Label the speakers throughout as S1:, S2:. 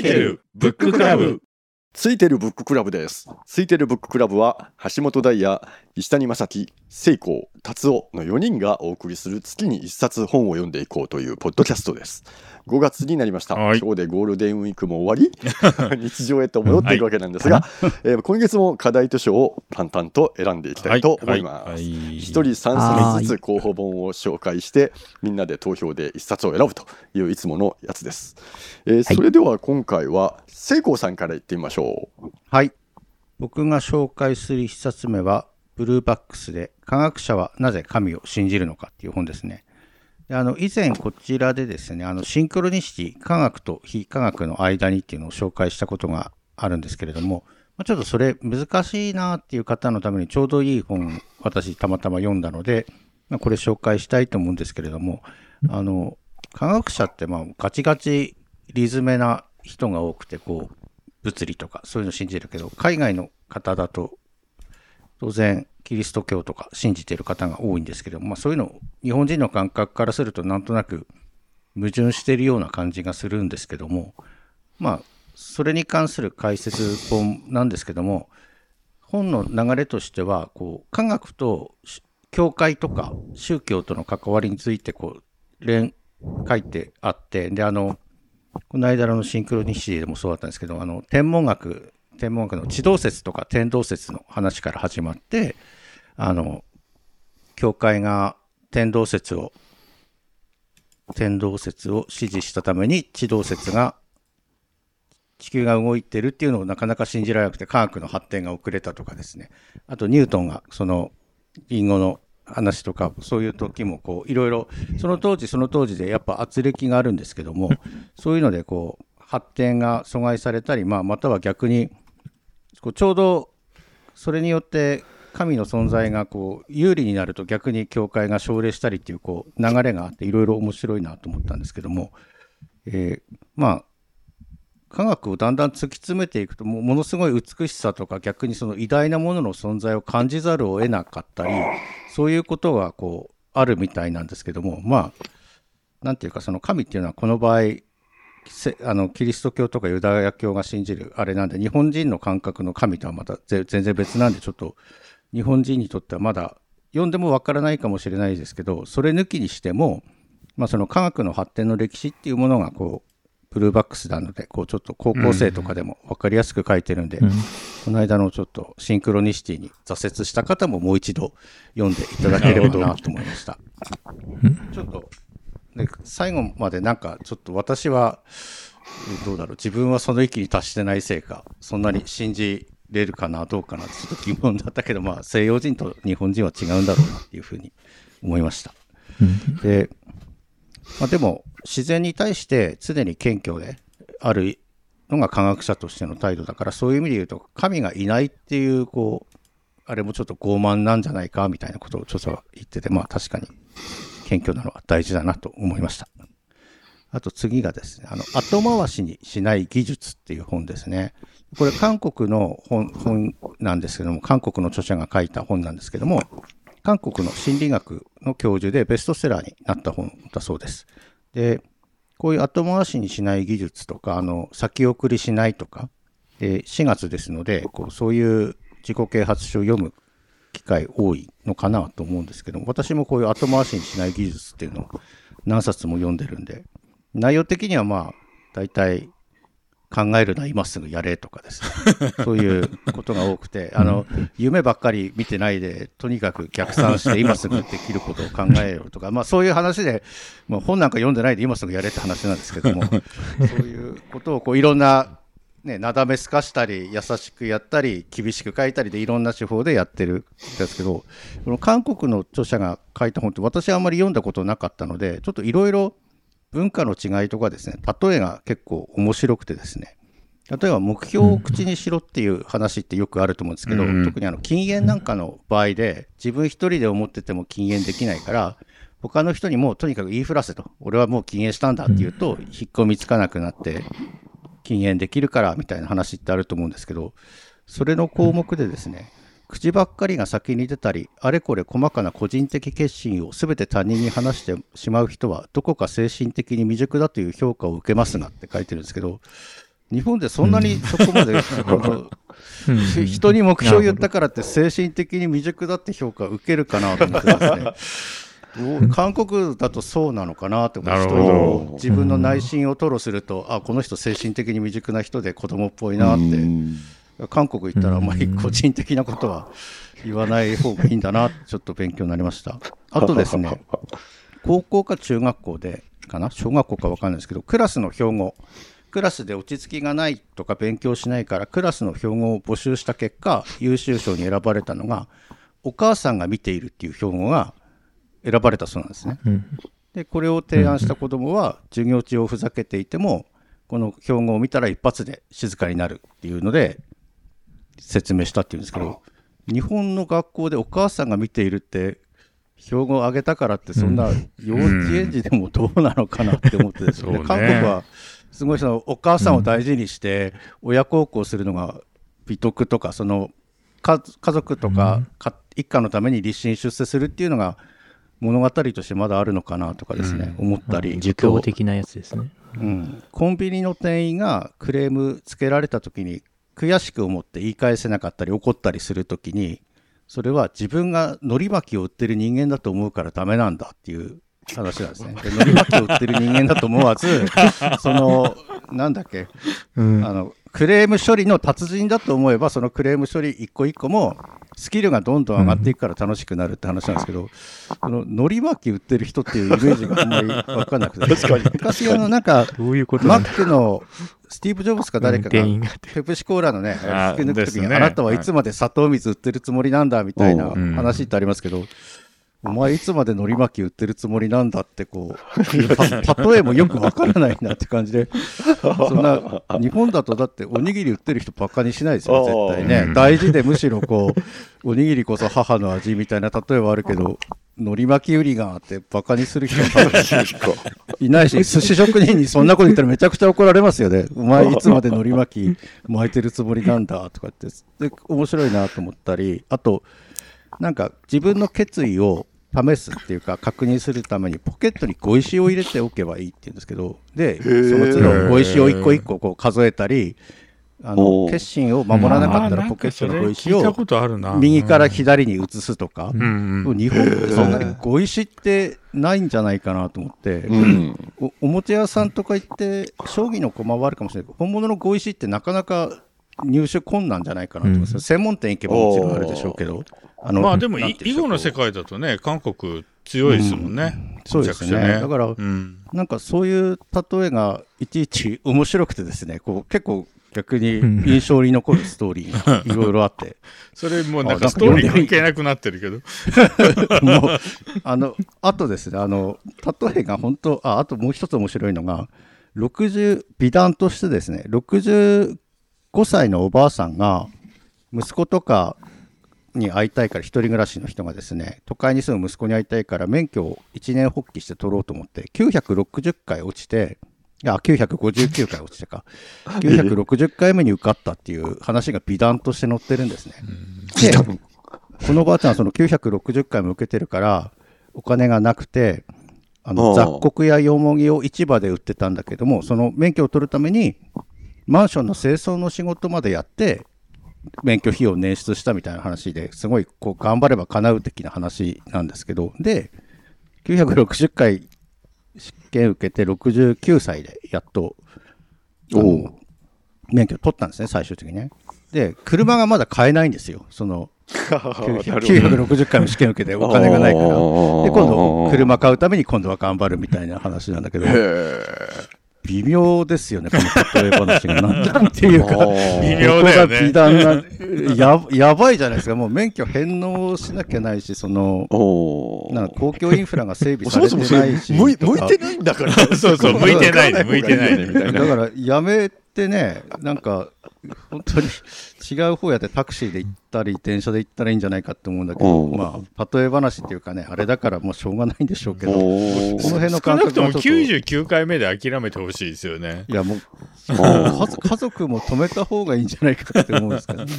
S1: いてるブッククラブ
S2: ついてるブッククラブです。ついてるブッククラブは橋本大也、石谷正樹、聖光、達夫の4人がお送りする月に1冊本を読んでいこうというポッドキャストです。5月になりました。
S1: はい
S2: 今日でゴールデンウィークも終わり、日常へと戻っていくわけなんですが、えー今月も課題図書を淡々と選んでいきたいと思います。
S1: はい
S2: 一人3冊ずつ候補本を紹介してみんなで投票で1冊を選ぶといういつものやつです、えーそれでは今回は聖光さんから言ってみましょう
S3: はい。僕が紹介する一冊目は、ブルーバックスで、科学者はなぜ神を信じるのかっていう本ですね。であの以前こちらでですね、あのシンクロニシティ、科学と非科学の間にっていうのを紹介したことがあるんですけれども、まちょっとそれ難しいなっていう方のためにちょうどいい本、私たまたま読んだので、まあこれ紹介したいと思うんですけれども、あの、科学者ってまあガチガチリズメな人が多くて、こう、物理とかそういうの信じるけど、海外の方だと、当然、キリスト教とか信じてる方が多いんですけど、まあそういうの、日本人の感覚からするとなんとなく矛盾してるような感じがするんですけども、まあ、それに関する解説本なんですけども、本の流れとしては、こう、科学と教会とか宗教との関わりについて、こう、連、書いてあって、で、あの、この間のシンクロニシティでもそうだったんですけど、あの、天文学、天文学の地動説とか天動説の話から始まって、あの、教会が天動説を、天動説を支持したために地動説が、地球が動いてるっていうのをなかなか信じられなくて科学の発展が遅れたとかですね。あとニュートンがそのリンゴの話とか、そういう時もこういろいろ、その当時その当時でやっぱ圧力があるんですけども、そういうのでこう発展が阻害されたり、まあ、または逆にこうちょうどそれによって神の存在がこう有利になると逆に教会が奨励したりっていうこう流れがあっていろいろ面白いなと思ったんですけども、えーまあ科学をだんだん突き詰めていくとものすごい美しさとか逆にその偉大なものの存在を感じざるを得なかったりそういうことがこうあるみたいなんですけどもまあなんていうかその神っていうのはこの場合あのキリスト教とかユダヤ教が信じるあれなんで日本人の感覚の神とはまた全然別なんでちょっと日本人にとってはまだ読んでもわからないかもしれないですけどそれ抜きにしても、まあ、その科学の発展の歴史っていうものがこうブルーバックスなのでこうちょっと高校生とかでも分かりやすく書いてるんで、この間のちょっとシンクロニシティに挫折した方ももう一度読んでいただければなと思いました。ちょっとで最後までなんかちょっと私はどうだろう自分はその域に達してないせいかそんなに信じれるかなどうかなってちょっと疑問だったけどまあ西洋人と日本人は違うんだろうなっていうふうに思いました。で、まあ、でも自然に対して常に謙虚であるのが科学者としての態度だからそういう意味で言うと神がいないっていうこうあれもちょっと傲慢なんじゃないかみたいなことをちょっと言っててまあ確かに謙虚なのは大事だなと思いました。あと次がですね、あの、後回しにしない技術っていう本ですね。これ韓国の本本なんですけども、韓国の著者が書いた本なんですけども、韓国の心理学の教授でベストセラーになった本だそうです。で、こういう後回しにしない技術とか、あの、先送りしないとか、で4月ですので、こうそういう自己啓発書を読む機会多いのかなと思うんですけども、私もこういう後回しにしない技術っていうのを何冊も読んでるんで、内容的にはまあ、大体考えるな、今すぐやれとかですね。そういうことが多くて、あの、夢ばっかり見てないで、とにかく逆算して今すぐできることを考えようとか、まあそういう話で、もう本なんか読んでないで今すぐやれって話なんですけども、そういうことをこういろんな、ね、なだめすかしたり、優しくやったり、厳しく書いたりでいろんな手法でやってるんですけど、この韓国の著者が書いた本って私はあんまり読んだことなかったので、ちょっといろいろ文化の違いとかですね、例えが結構面白くてですね、例えば目標を口にしろっていう話ってよくあると思うんですけど、
S1: うん
S3: 特にあの禁煙なんかの場合で、自分一人で思ってても禁煙できないから、他の人にもとにかく言いふらせと、俺はもう禁煙したんだって言うと、引っ込みつかなくなって、禁煙できるからみたいな話ってあると思うんですけど、それの項目でですね、口ばっかりが先に出たり、あれこれ細かな個人的決心を全て他人に話してしまう人は、どこか精神的に未熟だという評価を受けますがって書いてるんですけど、日本でそんなにそこまで、あの人に目標を言ったからって精神的に未熟だって評価を受けるかなと思ってですね。韓国だとそうなのかなって思って自分の内心を吐露すると、あこの人精神的に未熟な人で子供っぽいなって、韓国行ったらあんまり個人的なことは言わない方がいいんだなちょっと勉強になりました。あとですね、高校か中学校でかな？小学校か分かんないですけどクラスの標語クラスで落ち着きがないとか勉強しないからクラスの標語を募集した結果優秀賞に選ばれたのがお母さんが見ているっていう標語が選ばれたそうなんですね。でこれを提案した子どもは授業中をふざけていてもこの標語を見たら一発で静かになるっていうので説明したっていうんですけど日本の学校でお母さんが見ているって標語を上げたからってそんな幼稚園児でもどうなのかなって思ってですね、
S1: そうね。
S3: 韓国はすごいそのお母さんを大事にして親孝行するのが美徳とかその家家族とかか一家のために立身出世するっていうのが物語としてまだあるのかなとかですね、思ったり。
S4: 儒教的なやつですね。
S3: うん、コンビニの店員がクレームつけられた時に悔しく思って言い返せなかったり怒ったりする時にそれは自分が海苔巻きを売ってる人間だと思うからダメなんだっていう 話なんですね。で海苔巻きを売ってる人間だと思わず そのなんだっけ、あのクレーム処理の達人だと思えばそのクレーム処理一個一個もスキルがどんどん上がっていくから楽しくなるって話なんですけど、その海苔巻き売ってる人っていうイメージがあんまり分かんなくて。昔あのなんかマックのスティーブ・ジョブズか誰かがペプシコーラのね、
S1: あ
S3: 引き抜くときに、あなたはいつまで砂糖水売ってるつもりなんだみたいな
S1: うん。
S3: 話ってありますけど、お前いつまで海苔巻き売ってるつもりなんだってこう、た 例えもよくわからないなって感じで、そんな、日本だとだっておにぎり売ってる人ばっかにしないですよ、絶対ね。
S1: うん。
S3: 大事でむしろこう、おにぎりこそ母の味みたいな例えはあるけど、海苔巻き売りがってバカにする人 いないし、寿司職人にそんなこと言ったらめちゃくちゃ怒られますよね。お前いつまで海苔巻き巻いてるつもりなんだとかって、で面白いなと思ったり、あと、なんか自分の決意を試すっていうか確認するためにポケットに碁石を入れておけばいいっていうんですけど、で、その都度碁石を一個一個こう数えたり、あの決心を守らなかったらポケットの碁石を
S1: 聞いたことあるな。
S3: 右から左に移すとか、
S1: うんうん。
S3: 日本ってそんなに碁石ってないんじゃないかなと思って、
S2: うん。
S3: おおもちゃ屋さんとか行って将棋の駒はあるかもしれない。けど本物の碁石ってなかなか入手困難じゃないかなと思います、専門店行けばもちろんあるでしょうけどあの
S1: まあでも囲碁の世界だとね韓国強いですもんね、
S3: そうですね。
S1: めちゃくちゃ
S3: だから
S1: うん、
S3: なんかそういう例えがいちいち面白くてですねこう結構逆に印象に残るストーリーが いろいろあって。
S1: それもうなん
S3: か
S1: ストーリー関係なくなってるけど。
S3: もう、あの、あとですね、あの、例えが本当、あ、あともう一つ面白いのが、60、美談としてですね、65歳のおばあさんが、息子とかに会いたいから、一人暮らしの人がですね、都会に住む息子に会いたいから、免許を一年発起して取ろうと思って、960回落ちて、いや、959回落ちてか、960回目に受かったっていう話が美談として載ってるんですね。で、このおばあちゃんはその960回も受けてるから、お金がなくて、あの
S2: ああ。
S3: 雑穀やよもぎを市場で売ってたんだけども、その免許を取るために、マンションの清掃の仕事までやって、免許費用を捻出したみたいな話ですごいこう頑張れば叶う的な話なんですけど、で、960回試験受けて69歳でやっと、免許取ったんですね、最終的にね。で、車がまだ買えないんですよ、その
S2: なるほど。
S3: 960回も試験受けてお金がないから。で、今度、車買うために今度は頑張るみたいな話なんだけど、
S2: へ
S3: 微妙ですよね、この例え話が。なんていうか、
S2: ー
S1: 微妙だよね。
S3: ここが美談なや、やばいじゃないですか、もう免許返納しなきゃないし、その、なんか公共インフラが整備されてないし、
S2: 向い
S3: とか
S2: 向いてないんだから。
S1: そうそう 向いてない
S2: 向か方が
S1: 向いてない
S2: みたいな。
S3: だからやめてね、なんか本当に違う方やってタクシーで行ったり、電車で行ったらいいんじゃないかって思うんだけど、
S2: うん
S3: まあ、例え話っていうかね、あれだからもうしょうがないんでしょうけど、この辺の
S1: 少なくとも
S3: 感覚がちょっと。
S1: 99回目で諦めてほしいですよね。
S3: いやもう家族も止めた方がいいんじゃないかって思うんですけどね。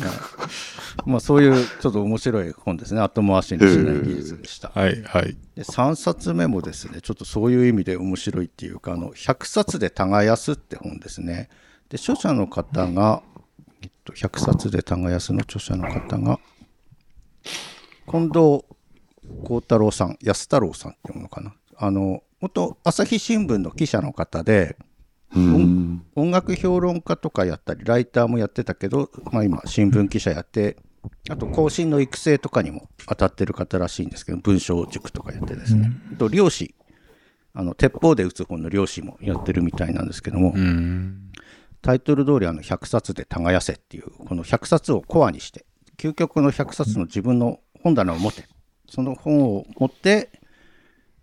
S3: まあそういうちょっと面白い本ですね。後回しにしない技術でした。
S1: はいはい。
S3: で3冊目もですね、ちょっとそういう意味で面白いっていうか、あの100冊で耕すって本ですね。で、著者の方が、えっと、100冊で耕すの著者の方が、近藤幸太郎さん、安太郎さんっていうのかな。あの、元朝日新聞の記者の方で、
S2: うん。
S3: 音楽評論家とかやったり、ライターもやってたけど、まあ、今、新聞記者やって、あと、更新の育成とかにも当たってる方らしいんですけど、文章塾とかやってですね、あと、漁師、あの鉄砲で撃つ本の漁師もやってるみたいなんですけども、
S1: うん。
S3: タイトル通りあの100冊で耕せっていう、この100冊をコアにして、究極の100冊の自分の本棚を持て、その本を持って、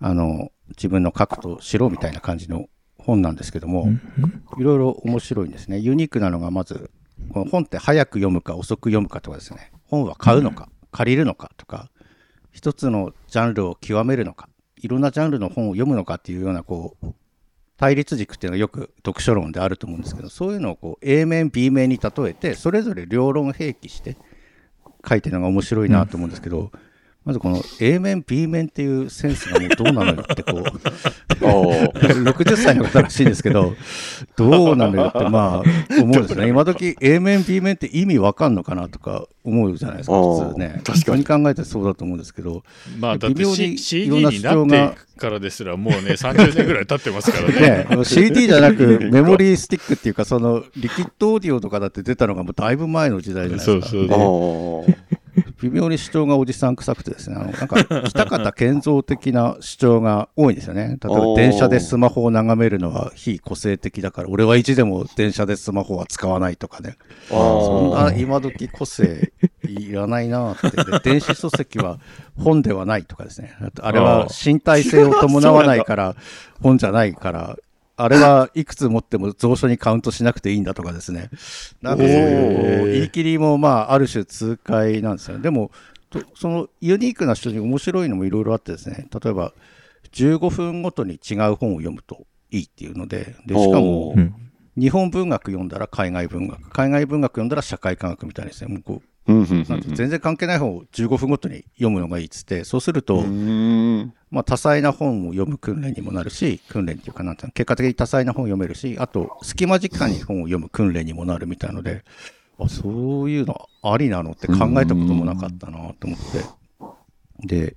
S3: あの、自分の書くとしろみたいな感じの本なんですけども、いろいろ面白いんですね。ユニークなのがまず、この本って早く読むか遅く読むかとかですね、本は買うのか、借りるのかとか、一つのジャンルを極めるのか、いろんなジャンルの本を読むのかっていうような、こう、対立軸っていうのはよく読書論であると思うんですけど、そういうのをこう A 面、B 面に例えて、それぞれ両論併記して書いてるのが面白いなと思うんですけど、まずこの A 面、B 面っていうセンスがもうどうなのよってこう、
S2: おー
S3: 60歳の方らしいんですけど、どうなのよって、まあ、思うんですね。今時 A 面、B 面って意味わかんのかなとか思うじゃないですか、普通ね。
S2: 確かに
S3: 考えてそうだと思うんですけど、
S1: まあだって、
S3: 微妙にい
S1: CD
S3: ろんな
S1: に
S3: 主張が
S1: なってからですらもうね、30年ぐらい経ってますからね。
S3: ね、CD じゃなくメモリースティックっていうか、そのリキッドオーディオとかだって出たのがもうだいぶ前の時代じゃないですか。
S1: そうそう
S3: 微妙に主張がおじさん臭くてですね、あのなんか北方健三的な主張が多いんですよね。例えば電車でスマホを眺めるのは非個性的だから、俺はいつでも電車でスマホは使わないとかね。そんな今時個性いらないなって。で 電子書籍は本ではないとかですね。あれは身体性を伴わないから 本じゃないから、あれはいくつ持っても蔵書にカウントしなくていいんだとかですね。なんかそういう言い切りもまあある種痛快なんですよね。でも、とそのユニークな人に面白いのもいろいろあってですね。例えば15分ごとに違う本を読むといいっていうので、でしかも日本文学読んだら海外文学、海外文学読んだら社会科学みたいですね。もうこ
S2: う
S3: 全然関係ない本を15分ごとに読むのがいいっつって、そうすると、
S2: うん
S3: まあ、多彩な本を読む訓練にもなるし、訓練っていうかなんていうの、結果的に多彩な本を読めるし、あと、隙間時間に本を読む訓練にもなるみたいので、あそういうのありなのって考えたこともなかったなと思って。で、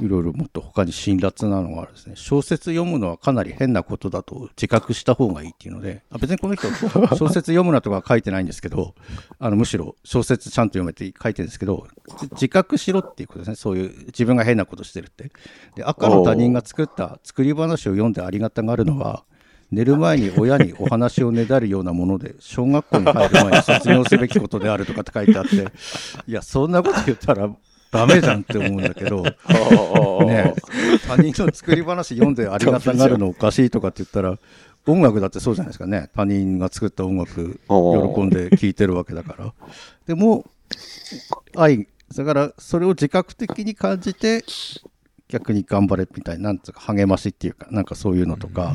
S3: いろいろもっと他に辛辣なのがあるんですね。小説読むのはかなり変なことだと自覚した方がいいっていうので、あ別にこの人、小説読むなとか書いてないんですけど、あのむしろ小説ちゃんと読めって書いてるんですけど、自覚しろっていうことですね。そういう自分が変なことしてるって。で、赤の他人が作った作り話を読んでありがたがるのは、寝る前に親にお話をねだるようなもので、小学校に入る前に卒業すべきことであるとかって書いてあって、いや、そんなこと言ったらダメじゃんって思うんだけど、ね、他人の作り話読んでありがたがるのおかしいとかって言ったら、音楽だってそうじゃないですかね。他人が作った音楽、喜んで聴いてるわけだから。でも、愛、だからそれを自覚的に感じて、逆に頑張れみたいな、なんつうか励ましっていうか、なんかそういうのとか、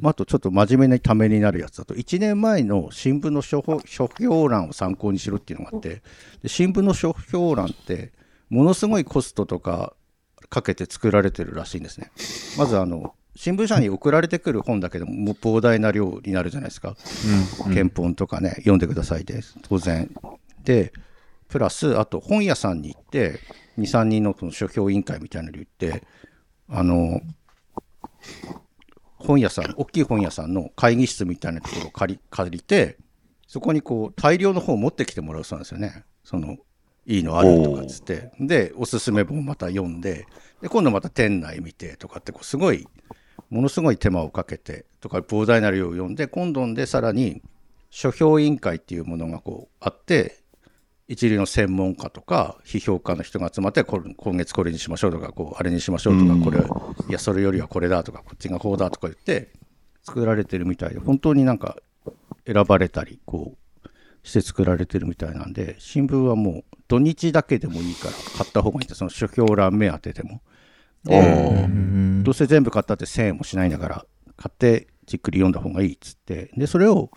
S3: まあ、あとちょっと真面目にためになるやつだと、1年前の新聞の書評書評欄を参考にしろっていうのがあって、で新聞の書評欄って、ものすごいコストとかかけて作られてるらしいんですね。まずあの、新聞社に送られてくる本だけでも膨大な量になるじゃないですか。憲本とかね、読んでくださいで、当然。で、プラス、あと本屋さんに行って、2、3人のその書評委員会みたいなのに行って、あの、本屋さん、大きい本屋さんの会議室みたいなところを借り借りて、そこにこう大量の本を持ってきてもらうそうなんですよね。そのいいのあるとかっつって。で、おすすめ本また読んで、で、今度また店内見てとかって、こうすごい、ものすごい手間をかけて、とか膨大な量を読んで、今度でさらに書評委員会っていうものがこうあって、一流の専門家とか批評家の人が集まって今月これにしましょうとかこうあれにしましょうとかこれいやそれよりはこれだとかこっちがこうだとか言って作られてるみたいで本当になんか選ばれたりこうして作られてるみたいなんで、新聞はもう土日だけでもいいから買った方がいいんだ、その書評欄目当てでも。どうせ全部買ったって1000円もしないんだから、買ってじっくり読んだ方がいいっつって、で、それを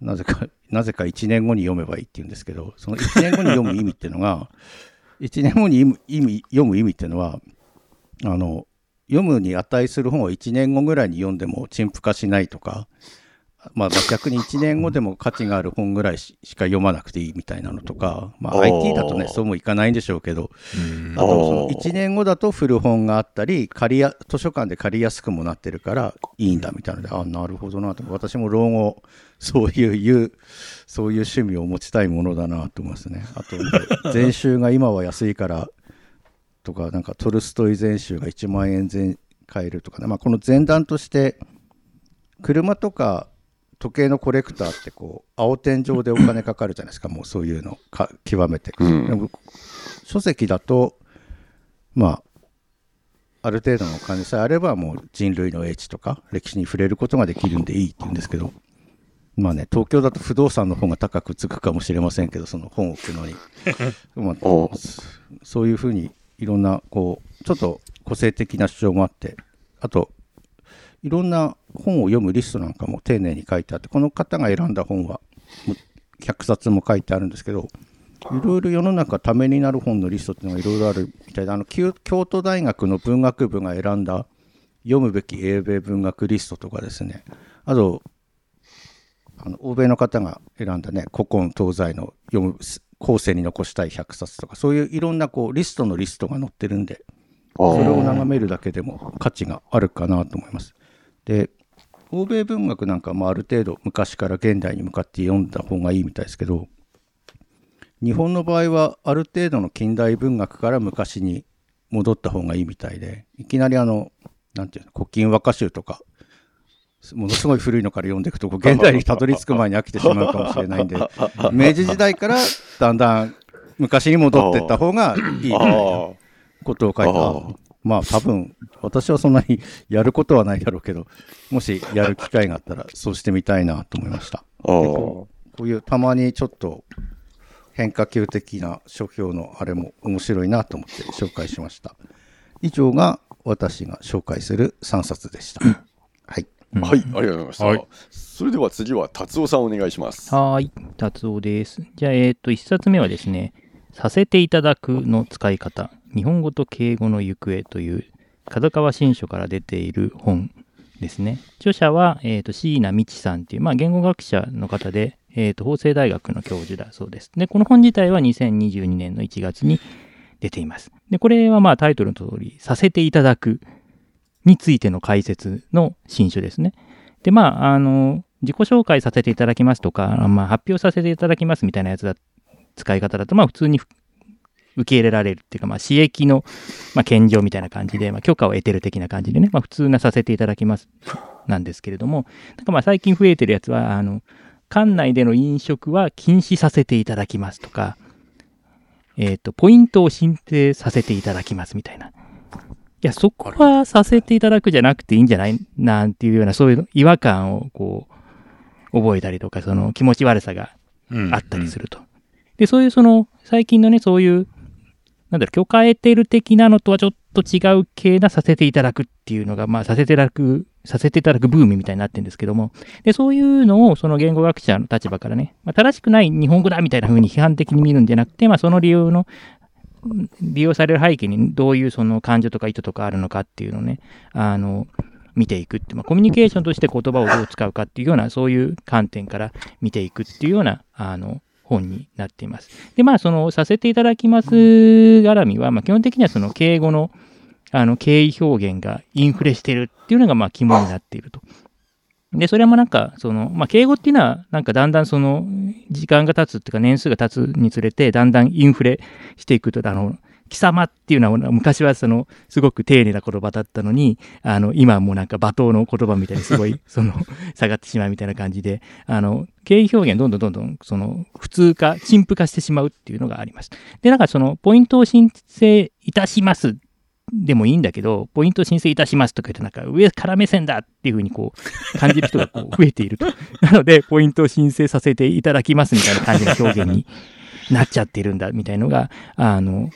S3: なぜか、なぜか1年後に読めばいいって言うんですけど、その1年後に読む意味っていうのが、1年後に意味意味読む意味っていうのは、あの、読むに値する本を1年後ぐらいに読んでも陳腐化しないとか、まあ、まあ逆に1年後でも価値がある本ぐらいししか読まなくていいみたいなのとか、まあ、IT だとね、そうもいかないんでしょうけど、
S1: うん。
S3: あとその
S2: おー。
S3: 1年後だと古本があったり借りや図書館で借りやすくもなってるからいいんだみたいなのであなるほどなと。私も老後そういういうそういう趣味を持ちたいものだなと思いますね。あとね全集が今は安いからとかなんかトルストイ全集が1万円前買えるとかね、まあ、この前段として車とか時計のコレクターってこう青天井でお金かかるじゃないですか。もうそういうのか極めて、
S2: うん。
S3: 書籍だとまあある程度のお金さえあればもう人類の英知とか歴史に触れることができるんでいいって言うんですけど。まあね東京だと不動産の方が高くつくかもしれませんけどその本を置くのに、まあ、
S2: お
S3: そういうふうにいろんなこうちょっと個性的な主張もあって。あといろんな本を読むリストなんかも丁寧に書いてあってこの方が選んだ本は100冊も書いてあるんですけどいろいろ世の中ためになる本のリストっていうのがいろいろあるみたいであの京都大学の文学部が選んだ読むべき英米文学リストとかですねあとあの欧米の方が選んだね古今東西の読む後世に残したい100冊とかそういういろんなこうリストのリストが載ってるんでそれを眺めるだけでも価値があるかなと思います。で欧米文学なんかもある程度昔から現代に向かって読んだ方がいいみたいですけど日本の場合はある程度の近代文学から昔に戻った方がいいみたいでいきなりあのなんていうの古今和歌集とかものすごい古いのから読んでいくと 現代にたどり着く前に飽きてしまうかもしれないんで明治時代からだんだん昔に戻っていった方がいいみたいな
S2: あ
S3: ことを書い
S2: あ
S3: たまあ多分私はそんなにやることはないだろうけどもしやる機会があったらそうしてみたいなと思いました。
S2: ああ。あ
S3: こういうたまにちょっと変化球的な書評のあれも面白いなと思って紹介しました。以上が私が紹介する3冊でした。はい。
S2: はい、ありがとうございました。
S1: はい。
S2: それでは次は達夫さんお願いします。
S4: はーい、達夫です。じゃあ、えっ、と、一冊目はですね、させていただくの使い方、日本語と敬語の行方という、角川新書から出ている本ですね。著者は、えっ、と、椎名美智さんっていう、まあ、言語学者の方で、えっ、と、法政大学の教授だそうです。で、この本自体は2022年の1月に出ています。で、これはまあ、タイトルの通り、させていただくについての解説の新書ですね。で、まあ、あの、自己紹介させていただきますとか、まあ、発表させていただきますみたいなやつだ、使い方だと、まあ、普通にふ受け入れられるっていうか、まあ、私益の、まあ、献上みたいな感じで、まあ、許可を得てる的な感じでね、まあ、普通なさせていただきますなんですけれども、なんかまあ、最近増えてるやつは、あの、館内での飲食は禁止させていただきますとか、えっ、と、ポイントを申請させていただきますみたいな。いや、そこはさせていただくじゃなくていいんじゃない？なんていうような、そういう違和感をこう、覚えたりとか、その気持ち悪さが
S1: うん
S4: あったりすると。で、そういうその、最近のね、そういう、なんだろ、許可得てる的なのとはちょっと違う系なさせていただくっていうのが、まあ、させていただく、させていただくブームみたいになってるんですけども、で、そういうのを、その言語学者の立場からね、まあ、正しくない日本語だみたいな風に批判的に見るんじゃなくて、まあ、その理由の、利用される背景にどういうその感情とか意図とかあるのかっていうのをね、あの、見ていくって、まあ、コミュニケーションとして言葉をどう使うかっていうような、そういう観点から見ていくっていうような、あの、本になっています。で、まあ、その、させていただきます絡みは、まあ、基本的にはその、敬語の、あの、敬意表現がインフレしてるっていうのが、まあ、肝になっていると。で、それもなんか、その、まあ、敬語っていうのは、なんかだんだんその、時間が経つっていうか、年数が経つにつれて、だんだんインフレしていくと、あの、貴様っていうのは、昔はその、すごく丁寧な言葉だったのに、あの、今はもうなんか罵倒の言葉みたいにすごい、その、下がってしまうみたいな感じで、あの、敬意表現どんどんどんどん、その、普通化、陳腐化してしまうっていうのがあります。で、なんかその、ポイントを申請いたしますっでもいいんだけど、ポイント申請いたしますとか言って、なんか上から目線だっていうふうにこう、感じる人がこう増えていると。なので、ポイントを申請させていただきますみたいな感じの表現になっちゃってるんだみたいのが、あの、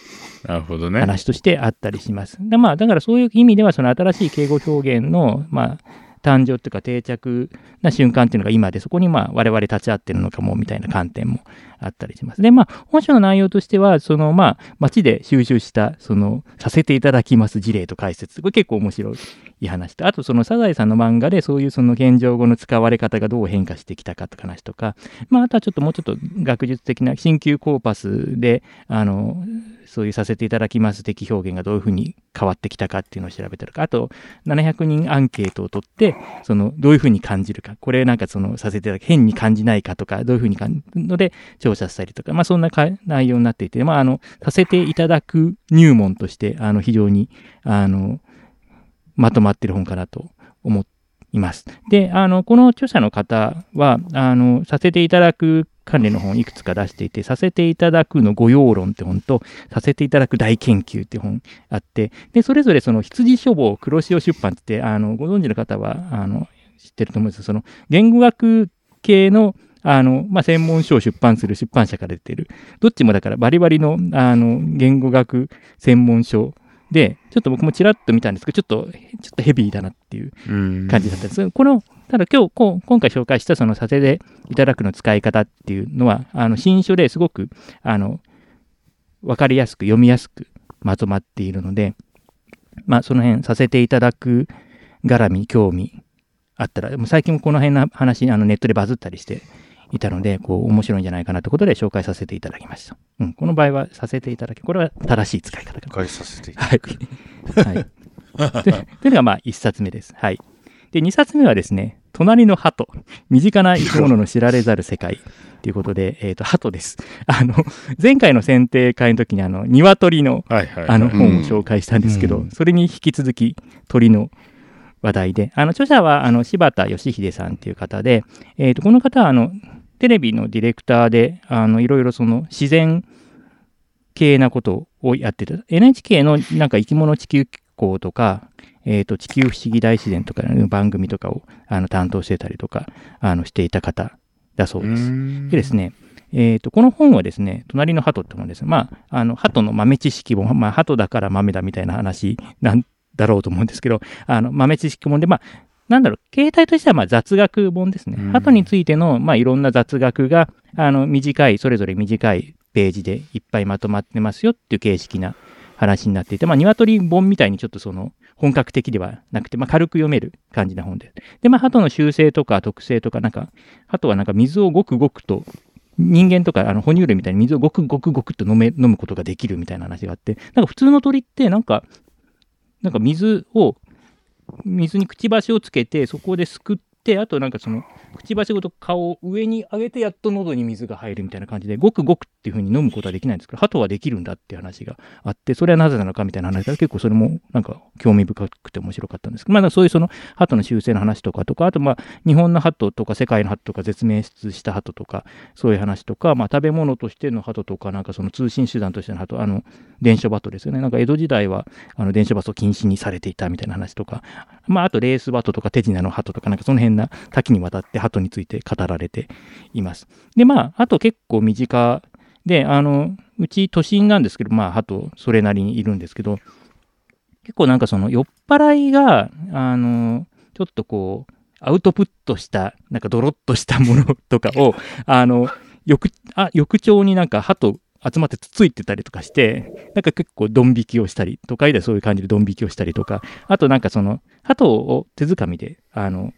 S1: なるほどね。
S4: 話としてあったりします。でまあ、だからそういう意味では、その新しい敬語表現の、まあ、誕生っていうか定着な瞬間っていうのが今で、そこにまあ我々立ち会ってるのかもみたいな観点もあったりします。で、まあ、本書の内容としては、そのまあ、街で収集した、その、させていただきます事例と解説。これ結構面白い話と、あとそのサザエさんの漫画でそういうその現状語の使われ方がどう変化してきたかとか話とか、まあ、あとはちょっともうちょっと学術的な新旧コーパスで、あの、そういうさせていただきます。的表現がどういうふうに変わってきたかっていうのを調べてるか、あと700人アンケートを取って、そのどういうふうに感じるか、これなんかそのさせていただき、変に感じないかとか、どういうふうに感じるので調査したりとか、まあそんな内容になっていて、まああの、させていただく入門として、あの、非常に、あの、まとまってる本かなと思っています。で、あの、この著者の方は、あの、させていただく関連の本をいくつか出していて、させていただくの御用論って本と、させていただく大研究って本あって、で、それぞれその羊書房黒潮出版って、あの、ご存知の方は、あの、知ってると思うんですその、言語学系の、あの、まあ、専門書を出版する出版社から出てる。どっちもだからバリバリの、あの、言語学専門書で、ちょっと僕もちらっと見たんですけど、ちょっと、ちょっとヘビーだなっていう感じだったんです。この、ただ今日、こう今回紹介したそのさせていただくの使い方っていうのは、あの、新書ですごく、あの、わかりやすく、読みやすくまとまっているので、まあ、その辺させていただく絡み、興味あったら、もう最近もこの辺の話、あのネットでバズったりしていたので、こう、面白いんじゃないかなということで紹介させていただきました。うん、この場合はさせていただき、これは正しい使い方か
S2: な。させていただき
S4: はい。はい。というのが、まあ、一冊目です。はい。で、二冊目はですね、隣の鳩、身近な生き物の知られざる世界。ということで、えっ、ー、と、鳩です。あの、前回の選定会の時に、あの、鶏の、はいはい、あの、本を紹介したんですけど、うん、それに引き続き、鳥の話題で、あの、著者は、あの、柴田義秀さんという方で、えっ、ー、と、この方は、あの、テレビのディレクターで、あの、いろいろその、自然系なことをやってた。NHK のなんか生き物地球機構とか、えっ、ー、と、地球不思議大自然とかの番組とかをあの担当してたりとか、あの、していた方だそうです。でですね、えっ、ー、と、この本はですね、隣の鳩って本です。まあ、あの、鳩の豆知識も、まあ、鳩だから豆だみたいな話なんだろうと思うんですけど、あの、豆知識本で、まあ、なんだろう、形態としてはまあ雑学本ですね。鳩についての、まあ、いろんな雑学が、あの、短い、それぞれ短いページでいっぱいまとまってますよっていう形式な話になっていて、まあ、鶏本みたいにちょっとその、本格的ではなくて、まあ、軽く読める感じな本で。で、まあ、鳩の習性とか特性とか、なんか、鳩はなんか水をごくごくと、人間とか、あの、哺乳類みたいに水をごくごくごくと飲め、飲むことができるみたいな話があって、なんか普通の鳥って、なんか、なんか水を、水にくちばしをつけて、そこですくっ、あとなんかその、くちばしごと顔を上に上げてやっと喉に水が入るみたいな感じで、ごくごくっていう風に飲むことはできないんですけど、鳩はできるんだっていう話があって、それはなぜなのかみたいな話だ結構それもなんか興味深くて面白かったんですけど、まあそういうその鳩の習性の話とかとか、あとまあ日本の鳩とか世界の鳩とか絶滅した鳩とか、そういう話とか、まあ食べ物としての鳩とか、なんかその通信手段としての鳩、あの、電書バトですよね。なんか江戸時代はあの電書バト禁止にされていたみたいな話とか、まああとレースバトとか手品の鳩とか、なんかその辺な多岐にわたって鳩について語られています。で、まあ、あと結構身近で、あの、うち都心なんですけど、まあ、あとそれなりにいるんですけど、結構なんかその酔っ払いが、あの、ちょっとこう、アウトプットした、なんかドロッとしたものとかを、あの、翌、あ、翌朝になんか鳩集まってつついてたりとかして、なんか結構ドン引きをしたり、都会ではそういう感じでドン引きをしたりとか、あとなんかその、鳩を手づかみで、あの、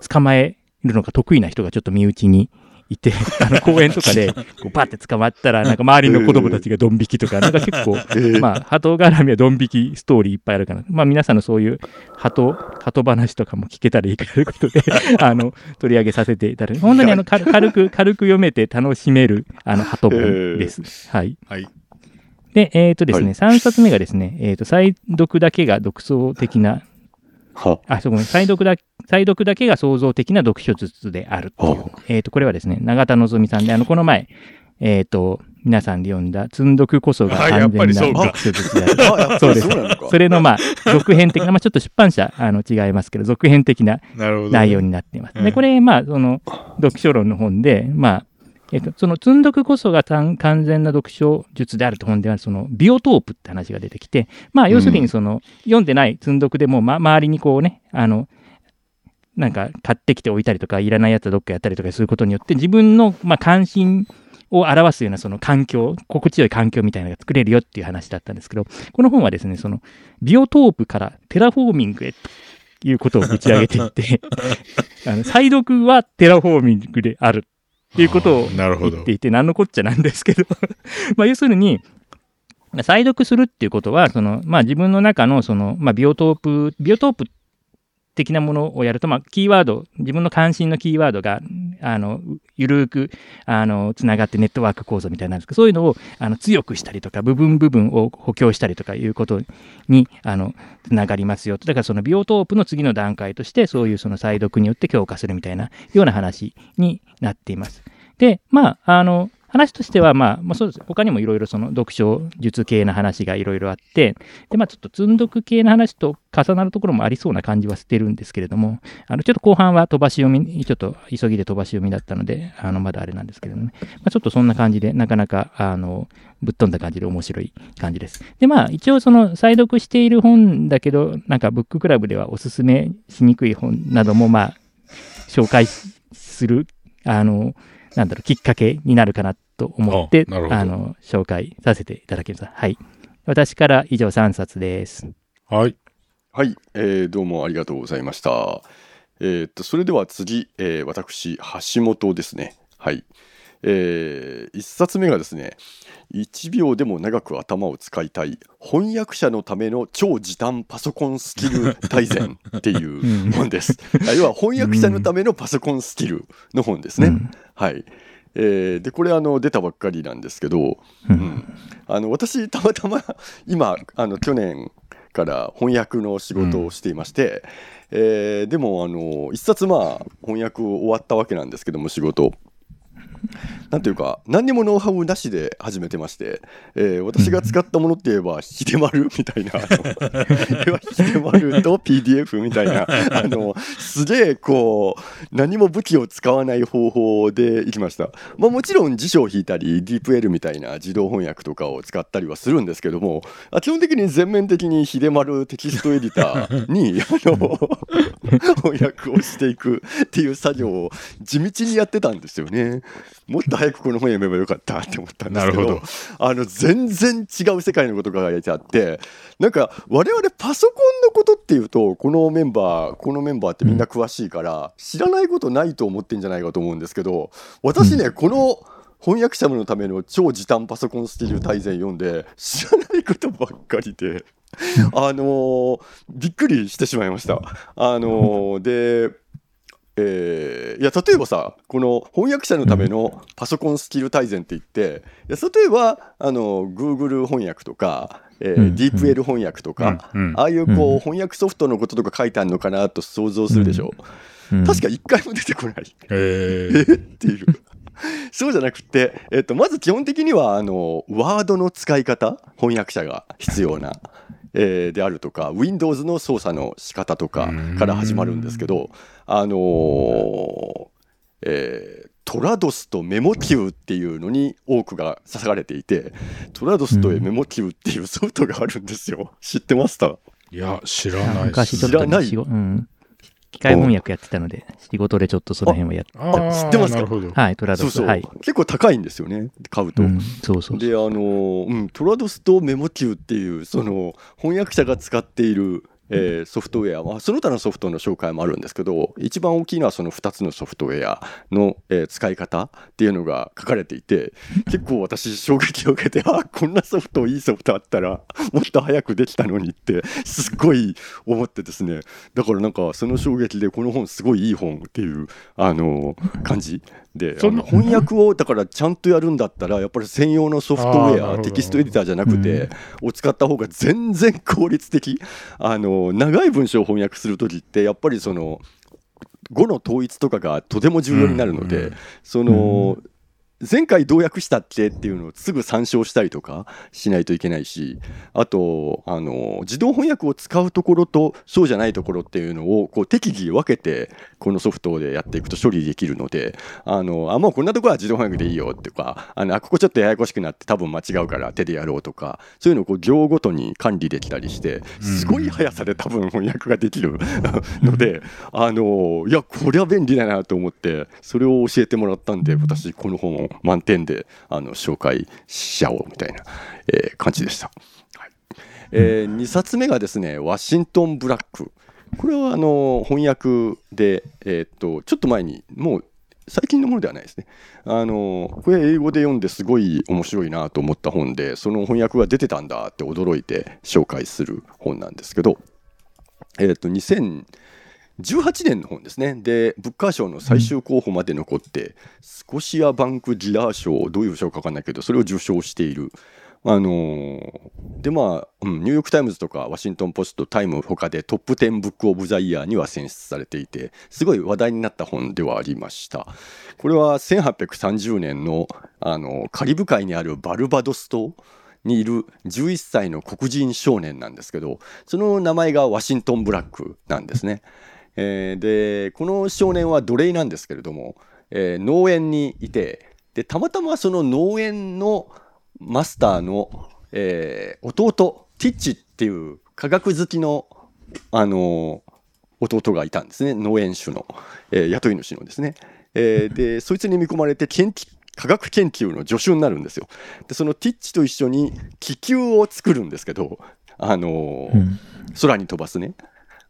S4: 捕まえるのが得意な人がちょっと身内にいて、あの公園とかで、こうバッて捕まったら、なんか周りの子供たちがドン引きとか、なんか結構、まあ、鳩絡みはドン引きストーリーいっぱいあるかな。まあ皆さんのそういう鳩、鳩話とかも聞けたらいいかということで、あの、取り上げさせていただき本当にあの、軽く、軽く読めて楽しめる、あの、鳩本です。はい。はい。で、えっ、ー、とですね、はい、3冊目がですね、えっ、ー、と、再読だけが独創的なあ、そうごめん。再読だ、再読だけが創造的な読書術であるっていう。えっ、ー、と、これはですね、永田望さんで、あの、この前、えっ、ー、と、皆さんで読んだ積んどくこそが完全な読書術である。そうです
S2: そ
S4: れのまあ続編的な、まあ、ちょっと出版社あの違いますけど、続編的な。内容になっています。
S1: うん
S4: で、これ、まあ、その読書論の本で、まあ、えっと、その積んどくこそが完完全な読書術であると本では、そのビオトープって話が出てきて、まあ、要するにその、読んでない積んどくでも、ま、周りにこうね、あの、なんか買ってきておいたりとか、いらないやつはどっかやったりとかすることによって、自分の、まあ、関心を表すようなその環境、心地よい環境みたいなのが作れるよっていう話だったんですけど、この本はですね、その、ビオトープからテラフォーミングへということを打ち上げていって、あの再読はテラフォーミングであるいうことを言っていて、何のこっちゃなんですけど、まあ要するに、再読するっていうことは、そのまあ、自分の中のその、まあ、ビオトープ、ビオトープ的なものをやると、まあ、キーワード、自分の関心のキーワードが、あの、ゆるく、あの、つながってネットワーク構造みたいなんですけど、そういうのを、あの、強くしたりとか、部分部分を補強したりとかいうことに、あの、つながりますよと。だからそのビオトープの次の段階として、そういうその再読によって強化するみたいなような話になっています。で、まあ、あの、話としては、まあ、まあ、そうです。他にもいろいろその読書術系の話がいろいろあって、で、まあ、ちょっと積んどく系の話と重なるところもありそうな感じはしてるんですけれども、あの、ちょっと後半は飛ばし読み、ちょっと急ぎで飛ばし読みだったので、あの、まだあれなんですけれどもね。まあ、ちょっとそんな感じで、なかなか、あの、ぶっ飛んだ感じで面白い感じです。で、まあ、一応その、再読している本だけど、なんか、ブッククラブではおすすめしにくい本なども、まあ、紹介する、あの、なんだろう、きっかけになるかなと思って、あの、紹介させていただきました。はい。私から以上3冊です。
S1: はい。
S2: はい、えーどうもありがとうございました。えーっと、それでは次、えー私、橋本ですね。はい。え1冊目がですね、1秒でも長く頭を使いたい翻訳者のための超時短パソコンスキル大全っていう
S4: うん。
S2: 本です。あ要は翻訳者のためのパソコンスキルの本ですね。
S4: うん。
S2: はい。えーでこれあの出たばっかりなんですけど、
S4: う
S2: うん。ん、あの私たまたま今あの去年から翻訳の仕事をしていまして、えーでもあの一冊まあ翻訳終わったわけなんですけども仕事 なんていうか何にもノウハウなしで始めてまして、えー私が使ったものって言えば秀丸みたいなあの要は秀丸と PDF みたいなあのすげえこう何も武器を使わない方法でいきました、まあ、もちろん辞書を引いたり DeepL みたいな自動翻訳とかを使ったりはするんですけどもあ基本的に全面的に秀丸テキストエディターにあの 翻訳をしていくっていう作業を地道にやってたんですよね。もっと早くこの本読めばよかったって思ったんですけど
S1: ど。
S2: あの全然違う世界のことが書いてあってなんか我々パソコンのことっていうとこのメンバーこのメンバーってみんな詳しいから知らないことないと思ってんじゃないかと思うんですけど私ねこの翻訳者のための超時短パソコンスキル大全読んで知らないことばっかりであのーびっくりしてしまいました。あのーでえーいや例えばさこの翻訳者のためのパソコンスキル大全って言っていや例えばあの Google 翻訳とか、えー
S4: うん
S2: DeepL 翻訳とか、
S1: うんうん。
S2: ああいうこう、
S4: うん。
S2: 翻訳ソフトのこととか書いてあるのかなと想像するでしょ、
S4: うん。
S2: 確か一回も出てこない。
S1: え
S2: えーっていう。そうじゃなくて、えっと、まず基本的にはあのワードの使い方翻訳者が必要な、えーであるとか Windows の操作の仕方とかから始まるんですけどあのーえートラドスとメモキューっていうのに多くが刺されていてトラドスとメモキューっていうソフトがあるんですよ。知ってました？
S1: ーいや、知らない
S2: 知らない
S4: うん。機械翻訳やってたので、仕事でちょっとその辺はやっ
S1: あー
S2: 知ってますか？
S4: はい、トラドス。
S2: そうそう、
S4: はい。
S2: 結構高いんですよね買うと、
S4: うん、そうそうそう。
S2: であのーうん、トラドスとメモキューっていうその翻訳者が使っている、えーソフトウェア、まあ、その他のソフトの紹介もあるんですけど一番大きいのはその2つのソフトウェアの、えー使い方っていうのが書かれていて結構私衝撃を受けてあこんなソフトいいソフトあったらもっと早くできたのにってすっごい思ってですね。だからなんかその衝撃でこの本すごいいい本っていうあのー感じで翻訳をだからちゃんとやるんだったらやっぱり専用のソフトウェアテキストエディターじゃなくて、を使った方が全然効率的あの長い文章を翻訳する時ってやっぱりその語の統一とかがとても重要になるので、
S1: うんうん
S2: その、前回どう訳したっけっていうのをすぐ参照したりとかしないといけないしあとあの自動翻訳を使うところとそうじゃないところっていうのをこう適宜分けてこのソフトでやっていくと処理できるのであのあもうこんなところは自動翻訳でいいよっていうかあのあここちょっとややこしくなって多分間違うから手でやろうとかそういうのをこう行ごとに管理できたりしてすごい速さで多分翻訳ができる のであのいやこれは便利だなと思ってそれを教えてもらったんで私この本を満点であの紹介しちゃおうみたいな、えー、感じでした、はい。えー、2冊目がですね「ワシントン・ブラック」これはあの翻訳で、えー、っとちょっと前にもう最近のものではないですね。あのこれ英語で読んですごい面白いなと思った本でその翻訳が出てたんだって驚いて紹介する本なんですけど、えー、と2000 18年の本ですね。で、ブッカー賞の最終候補まで残って、うん、スコシア・バンク・ギラー賞、どういう賞か分かんないけど、それを受賞している。あのー、でまあ、うん、ニューヨーク・タイムズとかワシントン・ポスト、タイムほかでトップ10ブック・オブ・ザ・イヤーには選出されていて、すごい話題になった本ではありました。これは1830年の、あのー、カリブ海にあるバルバドス島。にいる11歳の黒人少年なんですけどその名前がワシントン・ブラックなんですね。えーでこの少年は奴隷なんですけれども、えー農園にいてでたまたまその農園のマスターの、えー弟ティッチっていう科学好きの、あのー弟がいたんですね農園主の、えー雇い主のですね。えーでそいつに見込まれて研究科学研究の助手になるんですよ。でそのティッチと一緒に気球を作るんですけど、あのー
S4: うん
S2: 空に飛ばすね。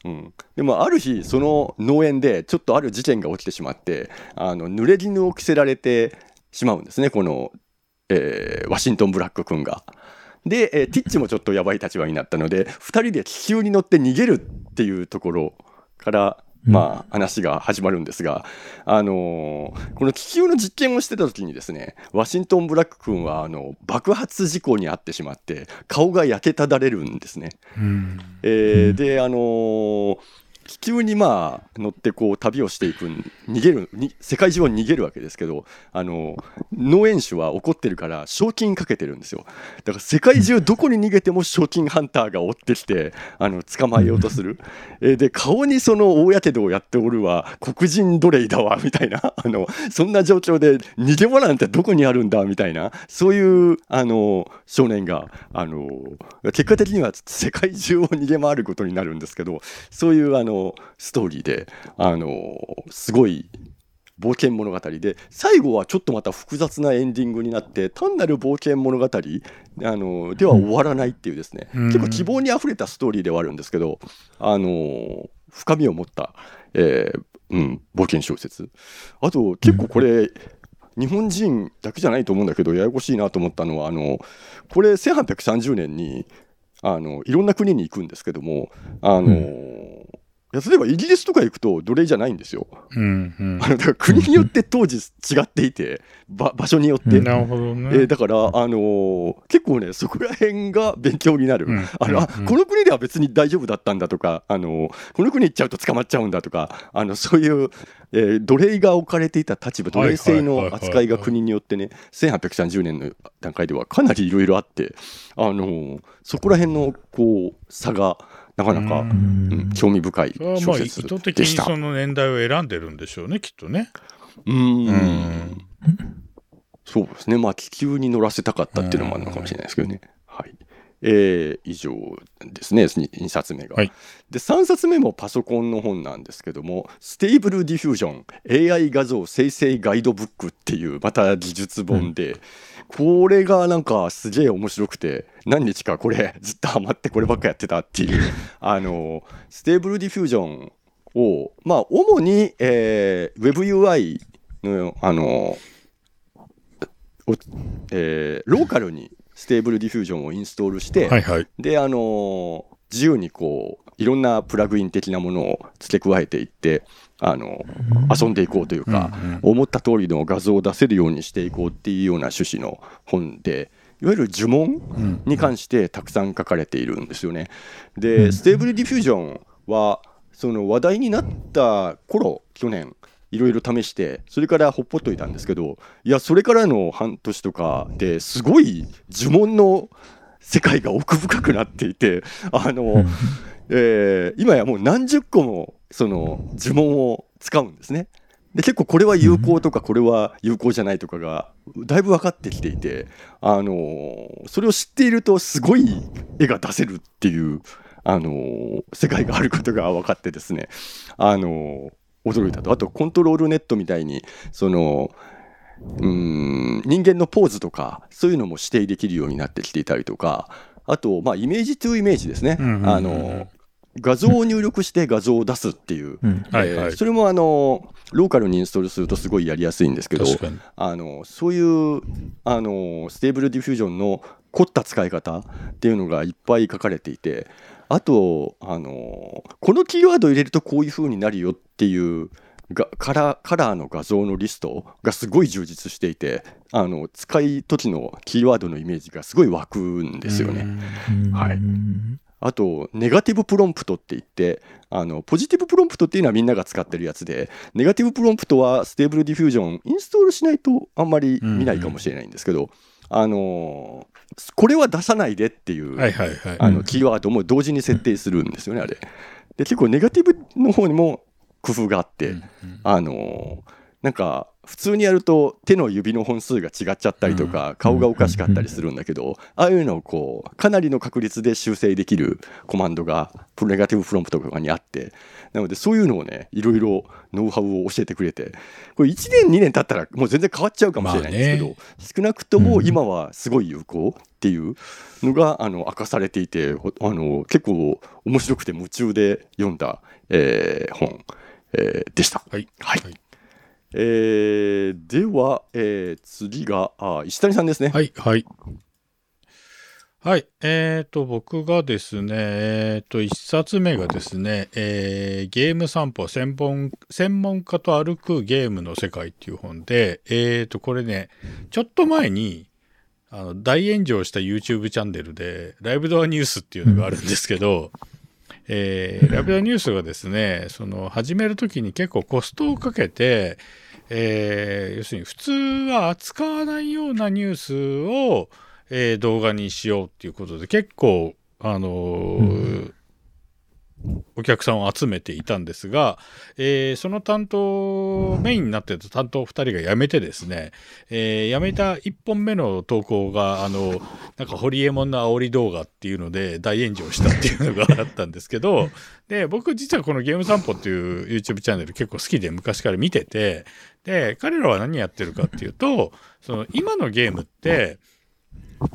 S2: うん、でもある日その農園でちょっとある事件が起きてしまってあの濡れ衣を着せられてしまうんですねこの、えーワシントン・ブラック君が。で、えーティッチもちょっとやばい立場になったので2人で気球に乗って逃げるっていうところから、まあ、話が始まるんですが、あのーこの気球の実験をしてた時にですねワシントン・ブラック君はあの爆発事故に遭ってしまって顔が焼けただれるんですね。
S1: うん
S2: えーであのー気球にまあ乗ってこう旅をしていくん逃げるに世界中を逃げるわけですけど、あのー農園主は怒ってるから賞金かけてるんですよ。だから世界中どこに逃げても賞金ハンターが追ってきてあの捕まえようとする、えーで顔にその大やけどをやっておるわ黒人奴隷だわみたいな。あのそんな状況で逃げ場なんてどこにあるんだみたいな。そういうあの少年があの結果的には世界中を逃げ回ることになるんですけどそういうあのストーリーであのすごい冒険物語で最後はちょっとまた複雑なエンディングになって単なる冒険物語あのでは終わらないっていうですね、
S1: うん。
S2: 結構希望にあふれたストーリーではあるんですけどあの深みを持った、えーうん、冒険小説。あと結構これ、日本人だけじゃないと思うんだけどややこしいなと思ったのはあのこれ1830年にあのいろんな国に行くんですけどもあの、いや例えばイギリスとか行くと奴隷じゃないんですよ。
S1: うんうん
S2: あのだから国によって当時違っていてば場所によって。
S1: なるほどね。
S2: えーだから、あのー結構ねそこら辺が勉強になる、
S1: うん
S2: あのあ
S1: うん
S2: この国では別に大丈夫だったんだとか、あのーこの国行っちゃうと捕まっちゃうんだとかあのそういう、えー奴隷が置かれていた立場奴隷制の扱いが国によってね1830年の段階ではかなりいろいろあって、あのーそこら辺のこう差がなかなか、
S1: う
S2: うん興味深い
S1: それはまあ意
S2: 小説
S1: 図的に
S2: でした。
S1: その年代を選んでるんでしょうね、きっとね。
S2: うーん
S1: うん
S2: そうですね、まあ、気球に乗らせたかったっていうのもあるのかもしれないですけどね。はいえー以上ですね、2冊目が。
S1: はい
S2: で、3冊目もパソコンの本なんですけども、 Stable Diffusion AI 画像生成ガイドブックっていう、また技術本で、これがなんかすげえ面白くて、何日かこれずっとハマってこればっかやってたっていう、あの、 Stable Diffusion を、まあ、主に、えー WebUI の、あの、おえーローカルにStable Diffusion をインストールして、
S1: はいはい。
S2: であのー自由にこういろんなプラグイン的なものを付け加えていってあの遊んでいこうというか、思った通りの画像を出せるようにしていこうっていうような趣旨の本でいわゆる呪文に関してたくさん書かれているんですよね。で、 Stable Diffusion はその話題になった頃去年いろいろ試してそれからほっぽっといたんですけどいやそれからの半年とかですごい呪文の世界が奥深くなっていてあの、えー今やもう何十個もその呪文を使うんですね。で結構これは有効とかこれは有効じゃないとかがだいぶ分かってきていて、あのーそれを知っているとすごい絵が出せるっていう、あのー世界があることが分かってですね、あのー驚いたと。あと ControlNet みたいにそのうーん人間のポーズとかそういうのも指定できるようになってきていたりとかあと、まあ、 image to image ですね、
S1: うんうんうん
S2: あの画像を入力して画像を出すっていう、
S4: うん。
S1: はいはい。
S2: えーそれもあのローカルにインストールするとすごいやりやすいんですけど。あのそういうあの Stable Diffusion の凝った使い方っていうのがいっぱい書かれていてあとあのこのキーワードを入れるとこういう風になるよっていうがカラーカラーの画像のリストがすごい充実していてあの使い時のキーワードのイメージがすごい湧くんですよね。はい。
S4: うん。
S2: あと、ネガティブプロンプトって言って、あの、ポジティブプロンプトっていうのはみんなが使ってるやつで、ネガティブプロンプトは Stable Diffusion、インストールしないとあんまり見ないかもしれないんですけど、あのーこれは出さないでっていう、
S1: はいはいはい。
S2: あの、キーワードも同時に設定するんですよね、あれ。で、結構ネガティブの方にも工夫があって、あのーなんか普通にやると手の指の本数が違っちゃったりとか、顔がおかしかったりするんだけど、ああいうのをこうかなりの確率で修正できるコマンドがプロネガティブプロンプトとかにあってなのでそういうのをねいろいろノウハウを教えてくれてこれ1年2年経ったらもう全然変わっちゃうかもしれないんですけど、
S1: ま
S2: 少なくとも今はすごい有効っていうのがあの明かされていてほあの結構面白くて夢中で読んだ、えー本、えーでした。
S1: はい。
S2: はい。
S1: はい
S2: えーでは、えー次があ石谷さんですね。
S1: はい、はい。はい。えっ、と、僕がですね、えっ、と、一冊目がですね、えーゲーム散歩専門、専門家と歩くゲームの世界っていう本で、えっ、と、これね、ちょっと前に、あの、大炎上した YouTube チャンネルで、ライブドアニュースっていうのがあるんですけど、えーライブドアニュースがですね、その、始めるときに結構コストをかけて、えー要するに普通は扱わないようなニュースを、えー動画にしようっていうことで結構あのーお客さんを集めていたんですが、えーその担当メインになってた担当2人が辞めてですね、えー辞めた1本目の投稿があのなんかホリエモンの煽り動画っていうので大炎上したっていうのがあったんですけどで僕実はこのゲーム散歩っていう YouTube チャンネル結構好きで昔から見ててで彼らは何やってるかっていうとその今のゲームって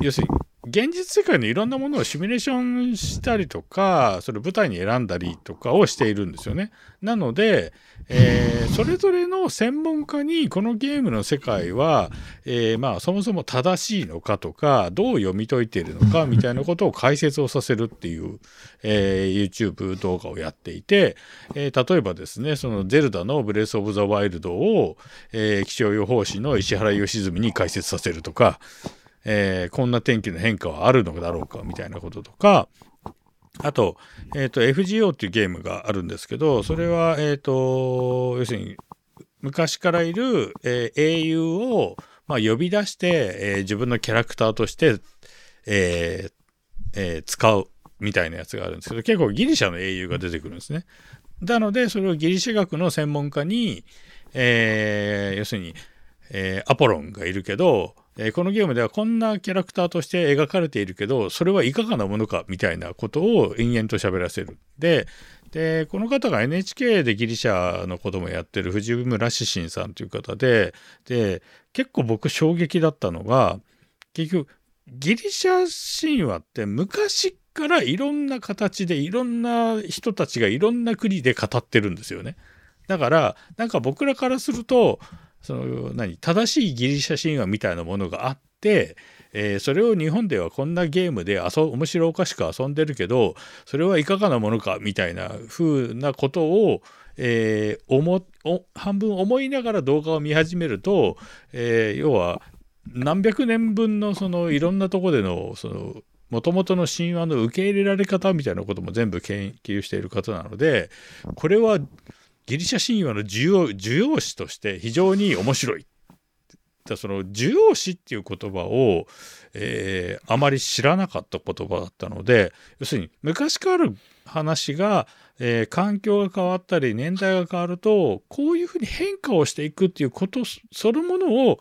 S1: 要するに現実世界のいろんなものをシミュレーションしたりとかそれ舞台に選んだりとかをしているんですよね。なので、えーそれぞれの専門家にこのゲームの世界は、えーまあ、そもそも正しいのかとかどう読み解いているのかみたいなことを解説をさせるっていう、えー YouTube 動画をやっていて、えー例えばですねそのゼルダの「ブレス・オブ・ザ・ワイルドを」えー気象予報士の石原良純に解説させるとか、えーこんな天気の変化はあるのだろうかみたいなこととかあと,、えー、と FGO っていうゲームがあるんですけどそれは、えー、と要するに昔からいる、えー英雄を、まあ、呼び出して、えー自分のキャラクターとして、えーえー使うみたいなやつがあるんですけど結構ギリシャの英雄が出てくるんですね。なのでそれをギリシャ学の専門家に、えー要するに、えーアポロンがいるけど、えーこのゲームではこんなキャラクターとして描かれているけどそれはいかがなものかみたいなことを延々と喋らせる。ででこの方が NHK でギリシャのこともやってる藤村志信さんという方でで結構僕衝撃だったのが結局ギリシャ神話って昔からいろんな形でいろんな人たちがいろんな国で語ってるんですよね。だからなんか僕らからするとその何正しいギリシャ神話みたいなものがあって、えーそれを日本ではこんなゲームで遊面白おかしく遊んでるけどそれはいかがなものかみたいな風なことを、えー思お半分思いながら動画を見始めると、えー要は何百年分のそのいろんなとこでのその元々の神話の受け入れられ方みたいなことも全部研究している方なのでこれはギリシャ神話の需要需要詞として非常に面白い。だその需要詞っていう言葉を、えーあまり知らなかった言葉だったので要するに昔からある話が、えー環境が変わったり年代が変わるとこういうふうに変化をしていくっていうことそのものを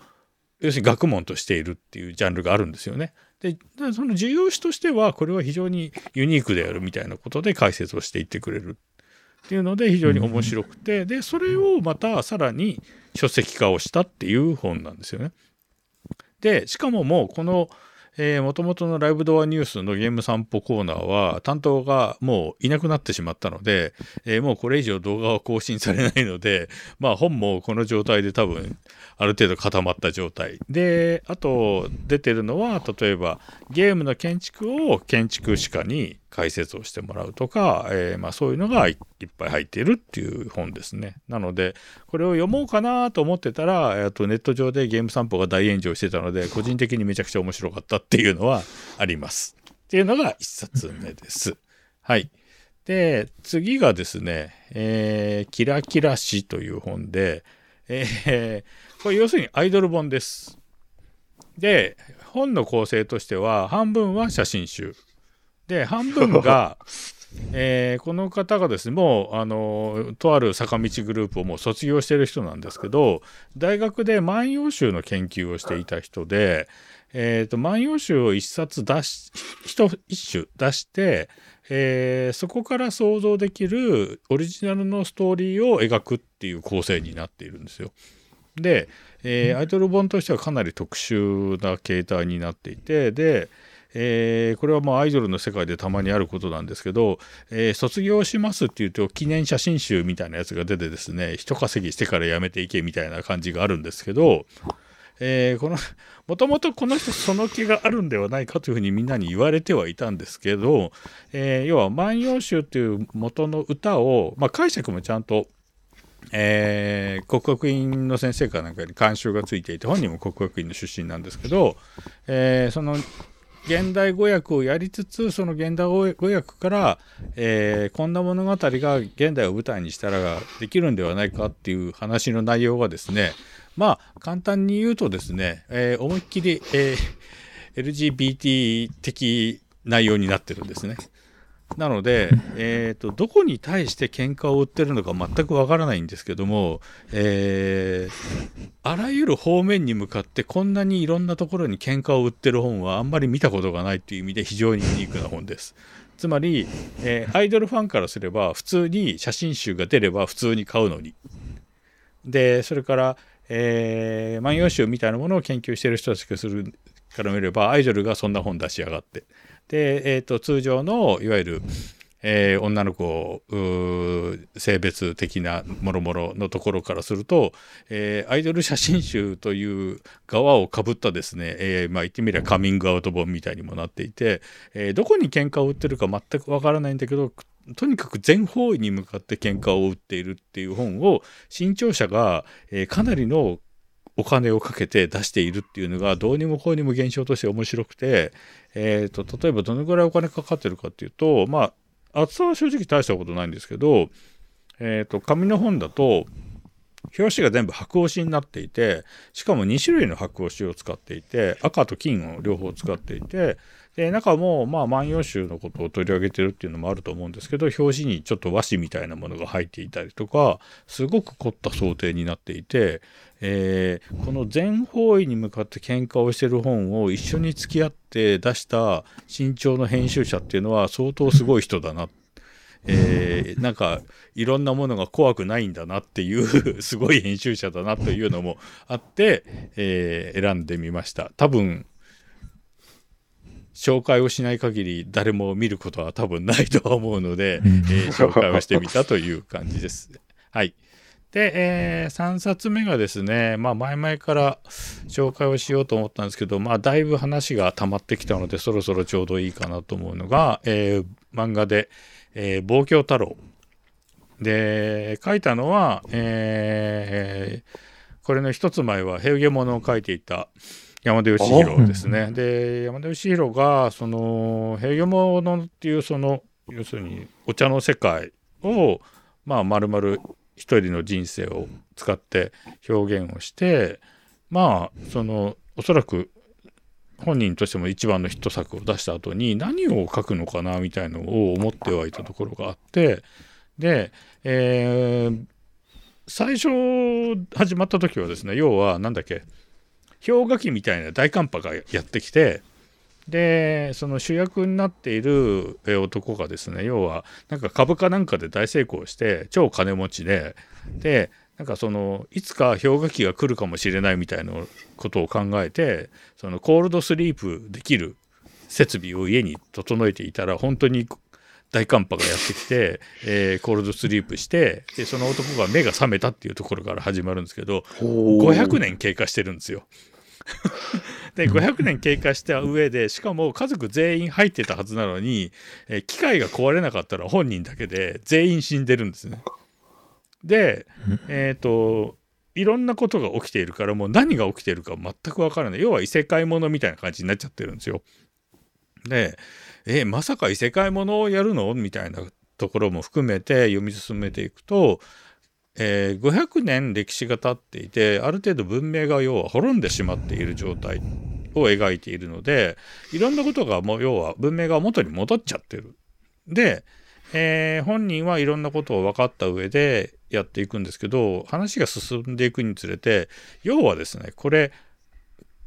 S1: 要するに学問としているっていうジャンルがあるんですよね。でその需要詞としてはこれは非常にユニークであるみたいなことで解説をしていってくれるっていうので非常に面白くて、でそれをまたさらに書籍化をしたっていう本なんですよね。でしかももうこのもともとのライブドアニュースのゲーム散歩コーナーは担当がもういなくなってしまったので、えーもうこれ以上動画は更新されないので、まあ本もこの状態で多分ある程度固まった状態。で、あと出てるのは例えばゲームの建築を建築士家に解説をしてもらうとか、えーまあそういうのがいっぱい入っているっていう本ですね。なので、これを読もうかなと思ってたら、えーとネット上でゲーム散歩が大炎上してたので、個人的にめちゃくちゃ面白かったっていうのはあります。っていうのが一冊目です。はい。で、次がですね、えーキラキラ詩という本で、えーこれ要するにアイドル本です。で、本の構成としては、半分は写真集。で、半分が、えーこの方がですねもうあのとある坂道グループをもう卒業してる人なんですけど大学で「万葉集」の研究をしていた人で「えーと万葉集」を一冊出し一一種出して、えーそこから想像できるオリジナルのストーリーを描くっていう構成になっているんですよ。で、えーアイドル本としてはかなり特殊な形態になっていてで、えーこれはもうアイドルの世界でたまにあることなんですけど、えー卒業しますっていうと記念写真集みたいなやつが出てですね一稼ぎしてからやめていけみたいな感じがあるんですけど、えーこの もともとこの人その気があるんではないかというふうにみんなに言われてはいたんですけど、えー要は「万葉集」っていう元の歌を、まあ、解釈もちゃんとえー国学院の先生かなんかに監修がついていて本人も国学院の出身なんですけど、えーその現代語訳をやりつつその現代語訳から、えーこんな物語が現代を舞台にしたらできるんではないかっていう話の内容がですねまあ簡単に言うとですね、えー思いっきり、えー LGBT 的内容になってるんですね。なので、えー、とどこに対して喧嘩を売ってるのか全くわからないんですけども、えーあらゆる方面に向かってこんなにいろんなところに喧嘩を売ってる本はあんまり見たことがないという意味で非常にユニークな本です。つまり、えーアイドルファンからすれば普通に写真集が出れば普通に買うのに。でそれから、えー万葉集みたいなものを研究している人たちがするから見ればアイドルがそんな本出しやがってで、えー、と通常のいわゆる、えー女の子性別的なもろもろのところからすると、えーアイドル写真集という側をかぶったですね、えーまあ言ってみればカミングアウト本みたいにもなっていて、えーどこに喧嘩を売ってるか全くわからないんだけどとにかく全方位に向かって喧嘩を売っているっていう本を新潮社が、えーかなりのお金をかけて出しているっていうのがどうにもこうにも現象として面白くて、えー、と例えばどのぐらいお金かかってるかっていうとまあ厚さは正直大したことないんですけど、えー、と紙の本だと表紙が全部白押しになっていてしかも2種類の白押しを使っていて赤と金を両方使っていてで中もまあ万葉集のことを取り上げてるっていうのもあると思うんですけど表紙にちょっと和紙みたいなものが入っていたりとかすごく凝った想定になっていて、えーこの全方位に向かって喧嘩をしてる本を一緒に付き合って出した新潮の編集者っていうのは相当すごい人だなってえーなんかいろんなものが怖くないんだなっていう すごい編集者だなというのもあって、えー選んでみました多分紹介をしない限り誰も見ることは多分ないとは思うので、えー紹介をしてみたという感じです。はい。で、え3冊目がですね、まあ、前々から紹介をしようと思ったんですけど、まあ、だいぶ話が溜まってきたので、そろそろちょうどいいかなと思うのが、えー漫画で、えー、望郷太郎。で、書いたのは、えーこれの一つ前は、平家物を書いていた山田義弘ですね。で、山田義弘が、その、平家物っていう、その、要するに、お茶の世界を、まあ、丸々一人の人生を使って表現をしてまあそのおそらく本人としても一番のヒット作を出した後に何を書くのかなみたいのを思ってはいたところがあってで、えー最初始まった時はですね要は何だっけ氷河期みたいな大寒波がやってきてでその主役になっている男がですね要はなんか株価なんかで大成功して超金持ちででなんかそのいつか氷河期が来るかもしれないみたいなことを考えてそのコールドスリープできる設備を家に整えていたら本当に大寒波がやってきて、えーコールドスリープしてでその男が目が覚めたっていうところから始まるんですけど500年経過してるんですよ。で500年経過した上でしかも家族全員入ってたはずなのに、えー機械が壊れなかったら本人だけで全員死んでるんですね。でえっ、といろんなことが起きているからもう何が起きているか全くわからない要は異世界ものみたいな感じになっちゃってるんですよ。でえまさか異世界ものをやるの？みたいなところも含めて読み進めていくと、えー500年歴史が経っていてある程度文明が要は滅んでしまっている状態を描いているのでいろんなことがもう要は文明が元に戻っちゃってる。で、えー本人はいろんなことを分かった上でやっていくんですけど話が進んでいくにつれて要はですねこれ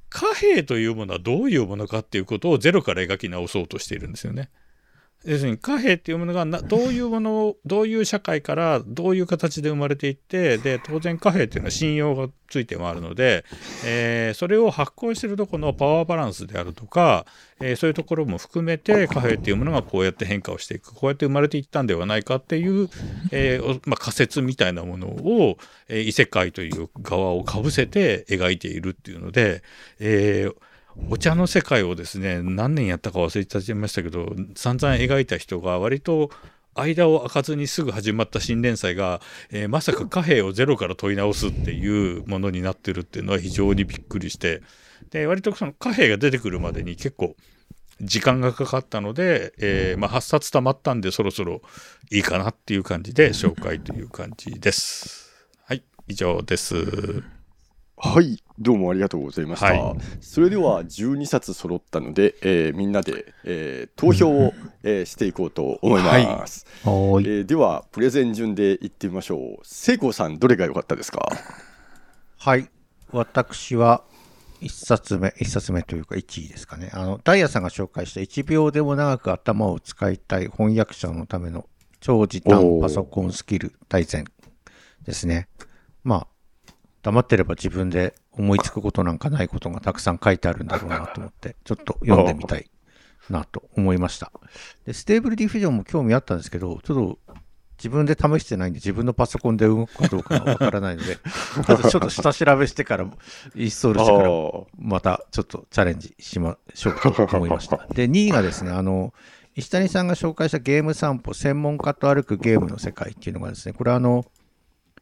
S1: 貨幣というものはどういうものかっていうことをゼロから描き直そうとしているんですよね。要するに貨幣っていうものがなどういうものをどういう社会からどういう形で生まれていってで当然貨幣っていうのは信用がついてもあるので、えーそれを発行してるとこのパワーバランスであるとか、えーそういうところも含めて貨幣っていうものがこうやって変化をしていくこうやって生まれていったんではないかっていう、えーまあ、仮説みたいなものを、え異世界という側をかぶせて描いているっていうので、えーお茶の世界をですね何年やったか忘れちゃいましたけど散々描いた人が割と間を空かずにすぐ始まった新連載が、えーまさか貨幣をゼロから問い直すっていうものになってるっていうのは非常にびっくりしてで割とその貨幣が出てくるまでに結構時間がかかったので、えーまあ、8冊たまったんでそろそろいいかなっていう感じで紹介という感じです。はい以上です。
S2: はい、どうもありがとうございました。
S1: はい
S2: それでは12冊揃ったので、えーみんなで、えー投票を、えーしていこうと思います。
S4: はーい。
S2: えーでは、プレゼン順でいってみましょう。聖光さん、どれが良かったですか？
S3: はい。私は、一冊目、一冊目というか1位ですかね。あの、ダイヤさんが紹介した1秒でも長く頭を使いたい翻訳者のための超時短パソコンスキル大全ですね。まあ、黙ってれば自分で思いつくことなんかないことがたくさん書いてあるんだろうなと思って、ちょっと読んでみたいなと思いました。で、 Stable Diffusion も興味あったんですけど、ちょっと自分で試してないんで自分のパソコンで動くかどうかわからないので、ちょっと下調べしてから、インストールしてから、またちょっとチャレンジしましょうと思いました。で、2位がですね、あの、石谷さんが紹介したゲーム散歩、専門家と歩くゲームの世界っていうのがですね、これはあの、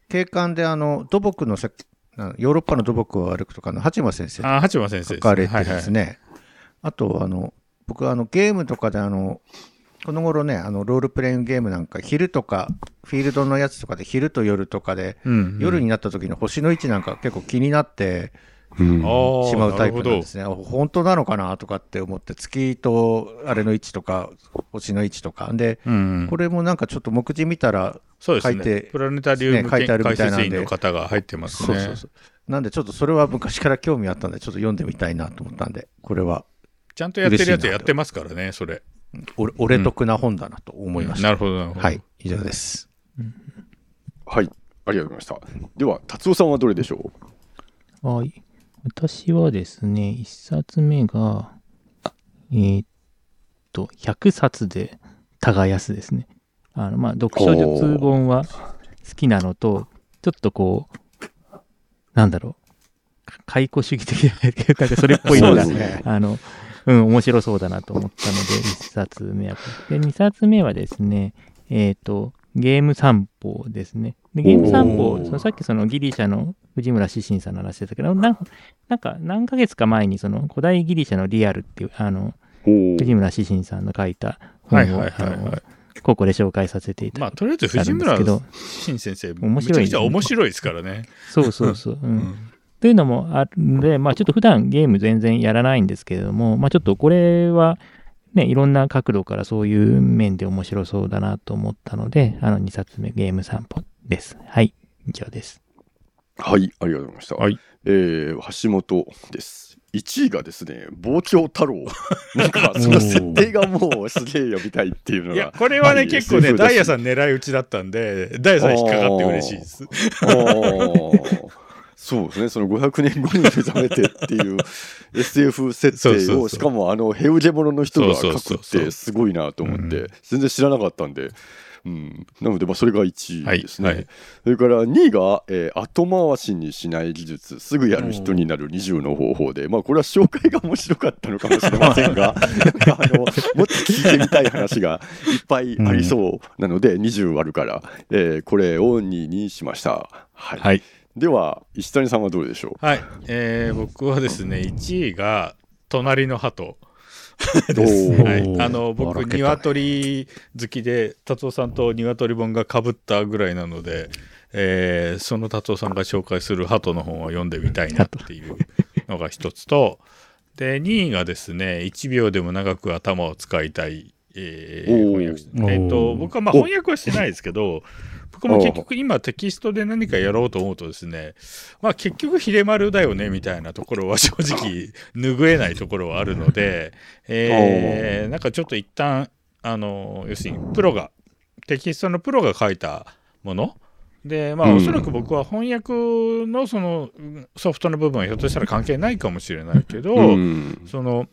S3: 景観であの、土木のヨーロッパの土木を歩くとかの八幡先生
S1: あ八幡先生
S3: 書かれて
S1: はい
S3: ですね、あとあの僕はあのゲームとかであのこの頃ねあのロールプレイングゲームなんか昼とかフィールドのやつとかで昼と夜とかで、
S1: うんうん。
S3: 夜になった時の星の位置なんか結構気になってしまうタイプ
S1: な
S3: んですね。本当なのかなとかって思って月とあれの位置とか星の位置とかで
S1: うん
S3: これもなんかちょっと目次見たら書いて
S1: ね。プラネタリウム
S3: ね書いてある
S1: 解
S3: みたいなんで
S1: 方が入ってますね。
S3: そうそうそうなんでちょっとそれは昔から興味あったんでちょっと読んでみたいなと思ったんでこれは
S1: ちゃんとやってるやつやってますからね、それ。
S3: 俺俺得な本だなと思いました。
S1: なるほど、なるほど。
S3: はい、以上です。
S2: はい、ありがとうございました。では、達夫さんはどれでしょ
S4: はい。私はですね、一冊目が、えーっと、100冊で耕すですね。あの、まあ、読書術本は好きなのと、ちょっとこう、なんだろう、か解雇主義的な、なんかそれっぽいのが、
S2: ね
S4: あの、うん、面白そうだなと思ったので、1冊目は。で、2冊目はですね、えっ、と、ゲーム散歩ですね。でゲーム散歩そのさっきそのギリシャの藤村志信さんの話でしたけど、なんか何ヶ月か前にその古代ギリシャのリアルっていう、あの、藤村志信さんの書いた本を、
S1: はいはいはい
S4: ここで紹介させていただ
S1: まあ、とりあえず藤村新先生、
S4: 面白い。
S1: めちゃ面白いですからね。
S4: そうそうそう。う
S1: うんん。
S4: というのもあるんで、まあちょっと普段ゲーム全然やらないんですけれども、まあちょっとこれは、ね、いろんな角度からそういう面で面白そうだなと思ったので、あの2冊目ゲーム散歩です。はい、以上です。
S2: はい、ありがとうございました。
S1: はい
S2: えー橋本です。1位がですね、傍聴太郎。なんか、その設定がもうすげえ読みたいっていうの
S1: いや、
S2: が。
S1: これはね、
S2: はい
S1: 結構ね、ダイヤさん狙い撃ちだったんで、ダイヤさん引っかかって嬉しいです。
S2: そうですね、その500年後に目覚めてっていう SF 設定を、しかもあのヘウジェモノの人が書くってすごいなと思って、
S1: うん。
S2: 全然知らなかったんで、うん、なので、まあ、それが1位ですね。
S1: はいはい。
S2: それから2位が、えー後回しにしない技術、すぐやる人になる20の方法で、まあ、これは紹介が面白かったのかもしれませんが、なんかあのもっと聞いてみたい話がいっぱいありそうなので、20あるから、えーこれを2位にしました。はい。
S1: はい。
S2: では石谷さんはどうでしょ
S1: はい。えー僕はですね、1位が、隣の鳩。
S2: う
S1: です。はい、あの
S3: ば
S1: 僕、鶏好きで、達夫さんと鶏本がかぶったぐらいなので、えーその達夫さんが紹介する鳩の本を読んでみたいなっていうのが一つと、で、2位がですね、1秒でも長く頭を使いたい、えー翻訳者。えーと僕はまあ翻訳はしてないですけど、僕も結局今テキストで何かやろうと思うとですね、まあ結局秀丸だよねみたいなところは正直 拭えないところはあるので、えーなんかちょっと一旦あの要するにプロがテキストのプロが書いたもの。でまあ
S2: うん。
S1: おそらく僕は翻訳のそのうんソフトの部分はひょっとしたら関係ないかもしれないけど、
S2: うん。
S1: その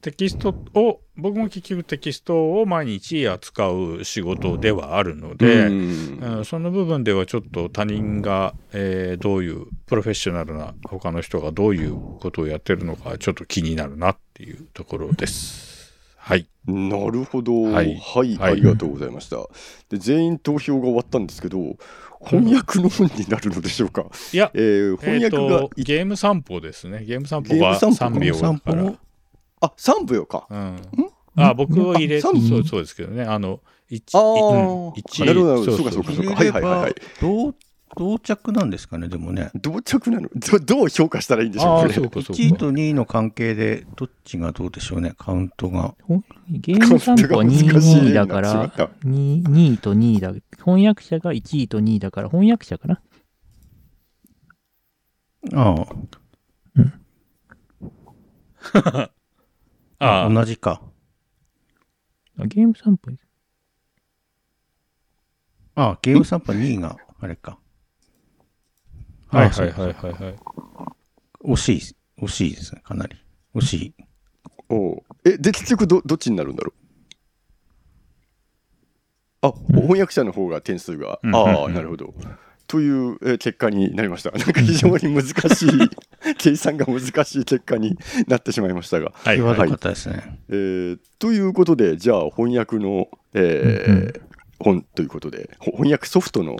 S1: テキストを僕も結局テキストを毎日扱う仕事ではあるので、その部分ではちょっと他人が、えーどういうプロフェッショナルな他の人がどういうことをやってるのかちょっと気になるなっていうところです。はい。
S2: なるほど、は、
S1: はいいはい
S2: ありがとうございました。で全員投票が終わったんですけど、翻訳の本になるのでしょうか？
S1: いや、
S2: えー翻
S1: えー
S2: 訳が
S1: と、ゲーム散歩ですね。ゲーム散歩が
S2: ム散歩
S1: ？3秒だから。
S2: あ三部よか。
S1: うん、あ僕を入れそうそうですけどね。あの、一
S2: あ
S1: うん
S2: ー
S1: 一
S2: なるほどなるほど。
S1: そうそう。
S2: そうかそうかはいはいはいはい。
S3: 同同着なんですかね、でもね。
S2: 同着なの？どどう評価したらいいんでしょう
S1: ああ、
S2: これ
S1: そうかそうか。
S3: 1位と2位の関係で、どっちがどうでしょうね、カウントが。
S4: ほんゲーム散歩は2位
S2: 難しい
S4: 2位だから
S2: った、
S4: 2, 2位と2位だ。翻訳者が1位と2位だから、翻訳者かな。
S3: ああ、
S1: ああ、
S3: 同じか。
S4: あゲーム散歩
S3: ああ、ゲーム散歩2位が、あれか。
S1: はいはいはいはいはい。
S3: 惜しい、惜しいですね、かなり。惜しい。
S2: おうえで結局どどっちになるんだろう？あ、翻訳者の方が点数が、ああなるほどというえー結果になりました。なんか非常に難しい 計算が難しい結果になってしまいましたが、
S1: はい。は
S3: かったですね。
S2: えーということでじゃあ翻訳の、えー
S4: うんうん。
S2: 本ということでほ翻訳ソフトの、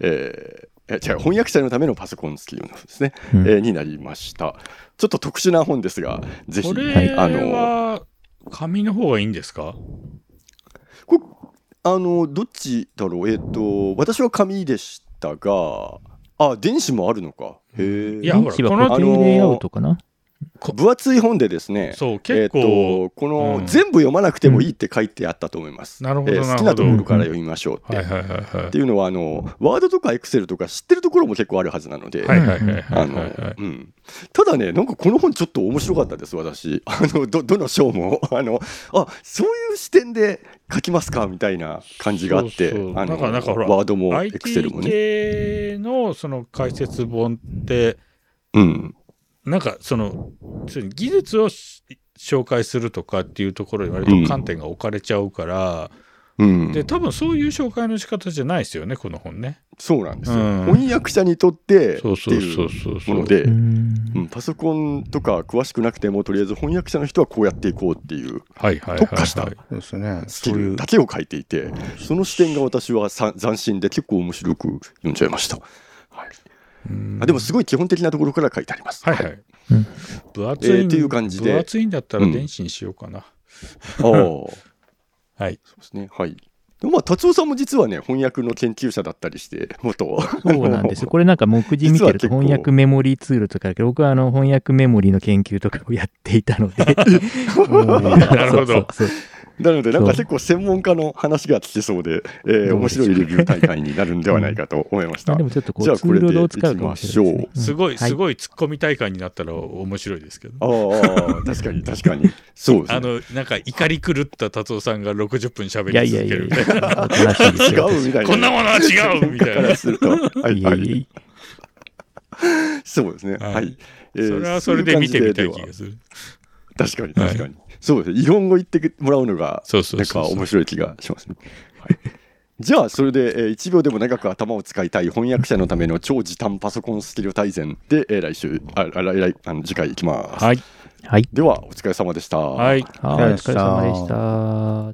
S2: えーえ違う翻訳者のためのパソコン付きのですね、
S4: うん。
S2: えーになりました。ちょっと特殊な本ですがぜひ
S1: これ
S2: あの
S1: は紙の方がいいんですか？
S2: こあのどっちだろう？えっ、と私は紙でしたがあ電子もあるのか。へえ
S1: いや
S4: 電子は
S1: ほら
S4: 固定レイアウトかな、
S2: 分厚い本でですね
S1: そう、
S2: え
S1: 結
S2: っ
S1: 構、
S2: とこの、
S1: うん。
S2: 全部読まなくてもいいって書いてあったと思います、
S1: なるほど
S2: えー好きなところから読みましょうって、っていうのはあのワードとかエクセルとか知ってるところも結構あるはずなので、
S1: はいはいはいはい。
S2: あの
S1: はいはい。
S2: うん、ただねなんかこの本ちょっと面白かったです私。あのどどの章も。あのあそういう視点で書きますかみたいな感じがあって
S1: そうそう。
S2: あの
S1: なんかなんかほら
S2: ワードもエクセルもね、
S1: 系のその解説本って、
S2: うん、
S1: なんかその、つ技術をし紹介するとかっていうところに割と観点が置かれちゃうから、
S2: うん、
S1: で、多分そういう紹介の仕方じゃないですよね、この本ね。
S2: そうなんですよ、
S1: うん。
S2: 翻訳者にとってって
S1: そうそう
S2: い
S1: そうそう。
S2: うものでパソコンとか詳しくなくてもとりあえず翻訳者の人はこうやっていこうっていう。
S1: はいはいはい、はい。
S2: 特化した。
S3: そうですね。
S2: スキルだけを書いていてその視点が私はさ斬新で結構面白く読んじゃいました、はい、
S1: うん。
S2: あでもすごい基本的なところから書いてあります。
S1: はいはい。
S4: うん。
S1: 分厚い、
S2: えーっていう感じで。
S1: 分厚いんだったら電子にしようかな。
S2: あー
S1: はい。
S2: そうですね。はい。でもまあ、達夫さんも実はね、翻訳の研究者だったりして、元。
S4: そうなんですよ。これなんか目次見てると翻訳メモリーツールとか僕はあの翻訳メモリーの研究とかをやっていたので。
S1: なるほど
S4: そうそうそう
S2: なので、なんか結構専門家の話が聞けそうで、えー面白いレビュー大会になるんではないかと思いました。
S4: まあでもちょっとこ
S2: じゃあこれでいきま
S4: ですね。
S1: すごい、
S4: はい
S1: すごい突っ込み大会になったら面白いですけど。
S2: ああ、確かに確かに。そうですね。
S1: あの、なんか怒り狂った達夫さんが60分喋り続けるみたいな。
S2: 違うみたいな。
S1: こんなものは違うみたいな。
S2: すると。はいはいそうですね。
S1: はい
S2: はい。えー
S1: それはそれで見てみたい気がする。
S2: 確かに確かに。そうですね。日本語言ってもらうのが、なん。か面白い気がしますね。はいじゃあ、それで、えー1秒でも長く頭を使いたい翻訳者のための超時短パソコンスキル大全で、えー来週、あ、あ来来あの次回いきます。
S1: はい。
S4: はい。
S2: では、お疲れ様でした。
S1: はい。
S4: はい、お疲れ様でした。